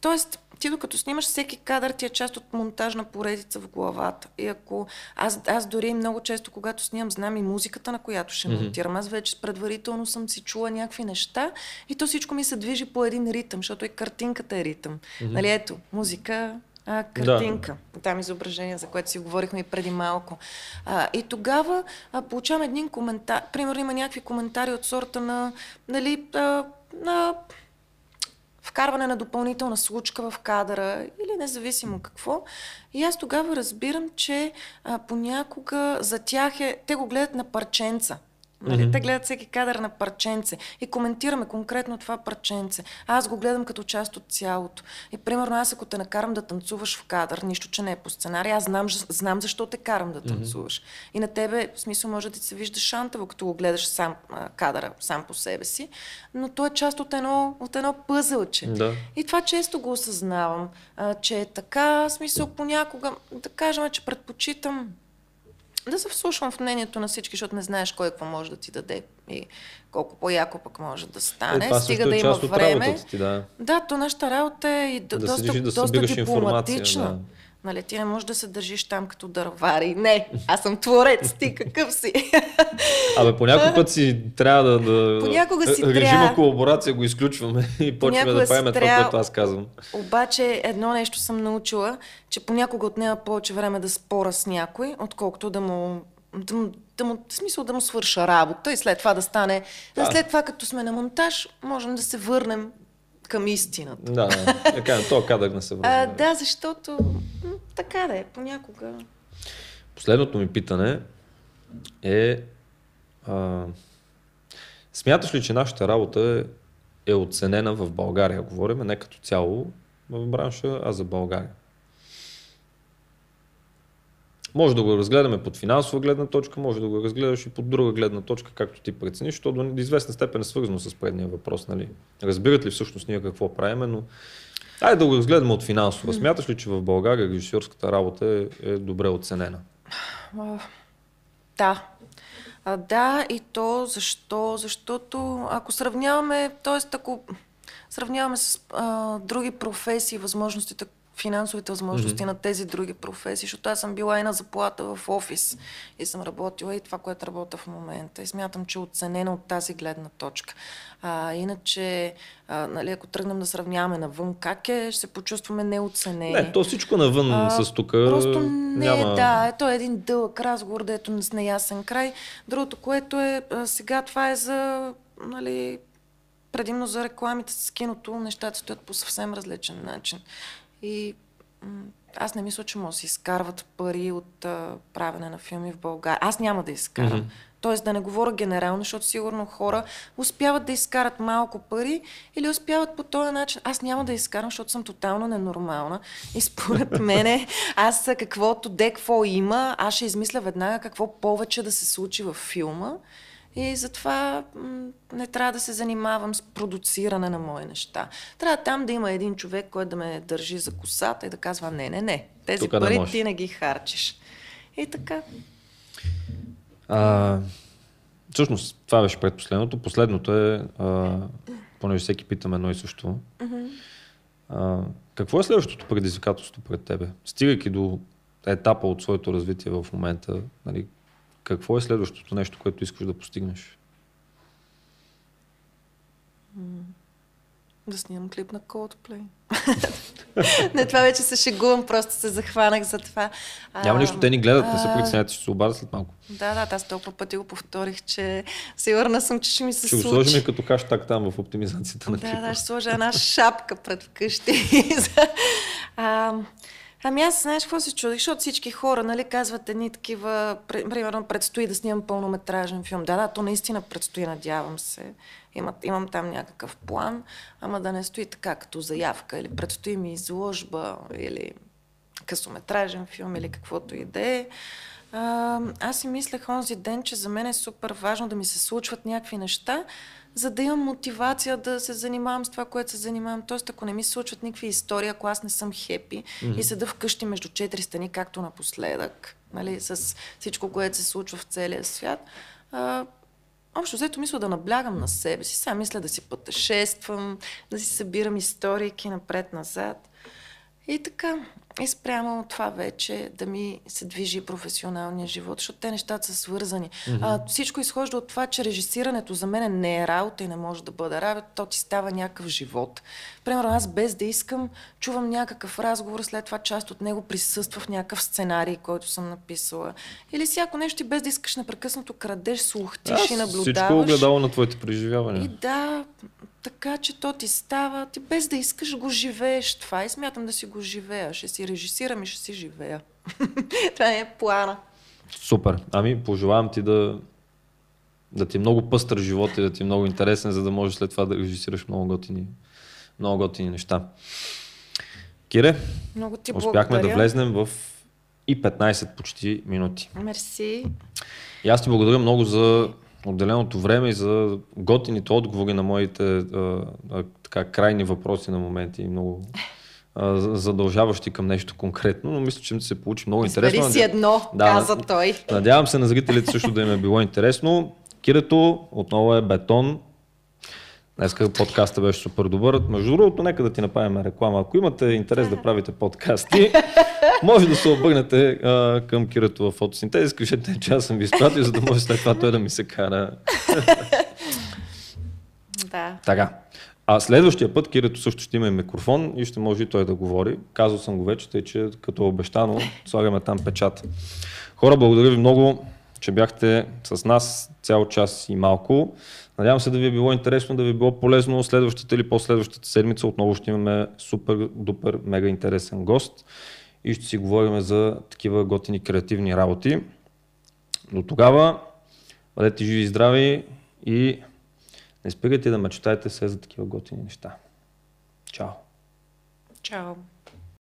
Тоест, ти докато снимаш всеки кадър, ти е част от монтажна поредица в главата. И ако аз, аз дори много често, когато снимам, знам и музиката, на която ще mm-hmm. монтирам. Аз вече предварително съм си чула някакви неща и то всичко ми се движи по един ритъм, защото и картинката е ритъм. Mm-hmm. Нали, ето, музика, а, картинка. Да. Там изображение, за което си говорихме и преди малко. А, и тогава а, получавам един коментар. Примерно има някакви коментари от сорта на, нали, а, на вкарване на допълнителна случка в кадъра или независимо какво. И аз тогава разбирам, че а, понякога за тях е... Те го гледат на парченца. Нали? Mm-hmm. Те гледат всеки кадър на парченце и коментираме конкретно това парченце. Аз го гледам като част от цялото. И примерно аз ако те накарам да танцуваш в кадър, нищо, че не е по сценарий, аз знам, знам защо те карам да танцуваш. Mm-hmm. И на тебе, в смисъл, може да ти се вижда шантаво, като го гледаш сам а, кадъра, сам по себе си, но то е част от едно, от едно пъзълче. Да. И това често го осъзнавам, а, че е така, в смисъл понякога, да кажем, че предпочитам да се вслушвам в мнението на всички, защото не знаеш кой какво може да ти даде и колко по-яко пък може да стане. Е, това Стига също да е има време. ти, да. Да, то нашата работа е и Да доста, седиш да доста дипломатична. да. Нали, ти не можеш да се държиш там като дървари. Не, аз съм творец, ти какъв си? Абе, по някой път си трябва да... да Понякога си режима трябва. колаборация го изключваме и почваме Понякога да правим това, което аз казвам. Обаче едно нещо съм научила, че понякога отнема повече време да спора с някой, отколкото да му да му, да му, в смисъл да му свърша работа и след това да стане... Да. След това, като сме на монтаж, можем да се върнем към истината. Да. Така, то кадък не се А, връзва. да, защото така да е, понякога. Последното ми питане е а, смяташ ли, че нашата работа е, оценена в България? Говорим не като цяло в бранша, а за България. Може да го разгледаме под финансова гледна точка, може да го разгледаш и под друга гледна точка, както ти прецениш, защото до известна степен е свързано с предния въпрос. Нали? Разбират ли всъщност ние какво правиме, но Айде да го разгледаме от финансова. Смяташ ли, че в България режисьорската работа е, е добре оценена? Да. А, да, и то защо? Защото ако сравняваме, т.е. ако сравняваме с а, други професии, възможностите, финансовите възможности mm-hmm. на тези други професии, защото аз съм била и на заплата в офис и съм работила и това, което работя в момента. И смятам, че е оценена от тази гледна точка. А, иначе, а, нали, ако тръгнем да сравняваме навън, как е, ще се почувстваме неоценени. Не, то всичко навън А, с тук Просто не няма... да, ето е един дълъг разговор, дето с неясен край. Другото, което е, а, сега това е за, нали, предимно за рекламите с киното, нещата стоят по съвсем различен начин. И аз не мисля, че може да се изкарват пари от а, правене на филми в България. Аз няма да изкарам. Мгм. Тоест да не говоря генерално, защото сигурно хора успяват да изкарат малко пари или успяват по този начин. Аз няма да изкарам, защото съм тотално ненормална. И според мене, аз каквото де какво има, аз ще измисля веднага какво повече да се случи във филма. И затова не трябва да се занимавам с продуциране на мои неща. Трябва там да има един човек, който да ме държи за косата и да казва не, не, не. Тези Тук не пари можеш. ти не ги харчиш. И така. А, всъщност, това беше предпоследното. Последното е, а, понеже всеки питаме едно и също. А, какво е следващото предизвикателство пред тебе? Стигайки до етапа от своето развитие в момента, нали, какво е следващото нещо, което искаш да постигнеш? Да снимам клип на Coldplay. не, това вече се шегувам, просто се захванах за това. А, Няма нищо, те ни гледат, не се а, притесняват, ще се обадят след малко. Да, да, аз толкова пъти го повторих, че сигурна съм, че ще ми се Ще го случи. сложим и като хаштаг там в оптимизацията на Да, клипа. да, ще сложа една шапка пред вкъщи. а, ами аз, знаеш какво се чудих, защото всички хора, нали, казват едни такива, пр- примерно, предстои да снимам пълнометражен филм. Да, да, то наистина предстои, надявам се. Имам, имам там някакъв план, ама да не стои така като заявка, или предстои ми изложба, или късометражен филм, или каквото и да е. Аз си мислех онзи ден, че за мен е супер важно да ми се случват някакви неща, за да имам мотивация да се занимавам с това, което се занимавам. Тоест, ако не ми се случват никакви истории, ако аз не съм хепи mm-hmm. и седа вкъщи между четири стени, както напоследък, нали, с всичко, което се случва в целия свят, а, Общо взето мисля да наблягам на себе си. Сега мисля да си пътешествам, да си събирам историки напред-назад. И така, и спрямо това вече да ми се движи професионалния живот, защото те нещата са свързани. Mm-hmm. А, всичко изхожда от това, че режисирането за мен не е работа и не може да бъде работа, то ти става някакъв живот. Примерно аз без да искам, чувам някакъв разговор, след това част от него присъства в някакъв сценарий, който съм написала. Или всяко нещо и без да искаш непрекъснато крадеш, слухтиш и Аз наблюдаваш. Всичко е огледало на твоите преживявания. И да, така че то ти става, ти без да искаш го живееш това и смятам да си го живея. Ще си режисирам и ще си живея. това е плана. Супер. Ами, пожелавам ти да, да ти е много пъстър живот и да ти е много интересен, за да можеш след това да режисираш много готини, много готини неща. Кире, Много ти успяхме благодаря. да влезнем в и 15 почти минути. Мерси. И аз ти благодаря много за отделеното време и за готините отговори на моите а, а, така, крайни въпроси на моменти, много а, задължаващи към нещо конкретно, но мисля, че се получи много интересно. Избери си едно, Да, каза той. Надявам се на зрителите също да им е било интересно. Кирето отново е бетон. Днеска подкаста беше супер добър. Между другото, нека да ти направим реклама. Ако имате интерес да правите подкасти, може да се обърнете а, към Кирато в фотосинтезис. Кажете, че аз съм ви изпратил, за да може след това той да ми се кара. Да. Така. А следващия път Кирито също ще има и микрофон и ще може и той да говори. Казал съм го вече, тъй че като е обещано, слагаме там печат. Хора, благодаря ви много, че бяхте с нас цял час и малко. Надявам се да ви е било интересно, да ви е било полезно. Следващата или последващата седмица отново ще имаме супер, дупер, мега интересен гост и ще си говорим за такива готини креативни работи. До тогава, бъдете живи и здрави и не спирайте да мечтаете се за такива готини неща. Чао! Чао.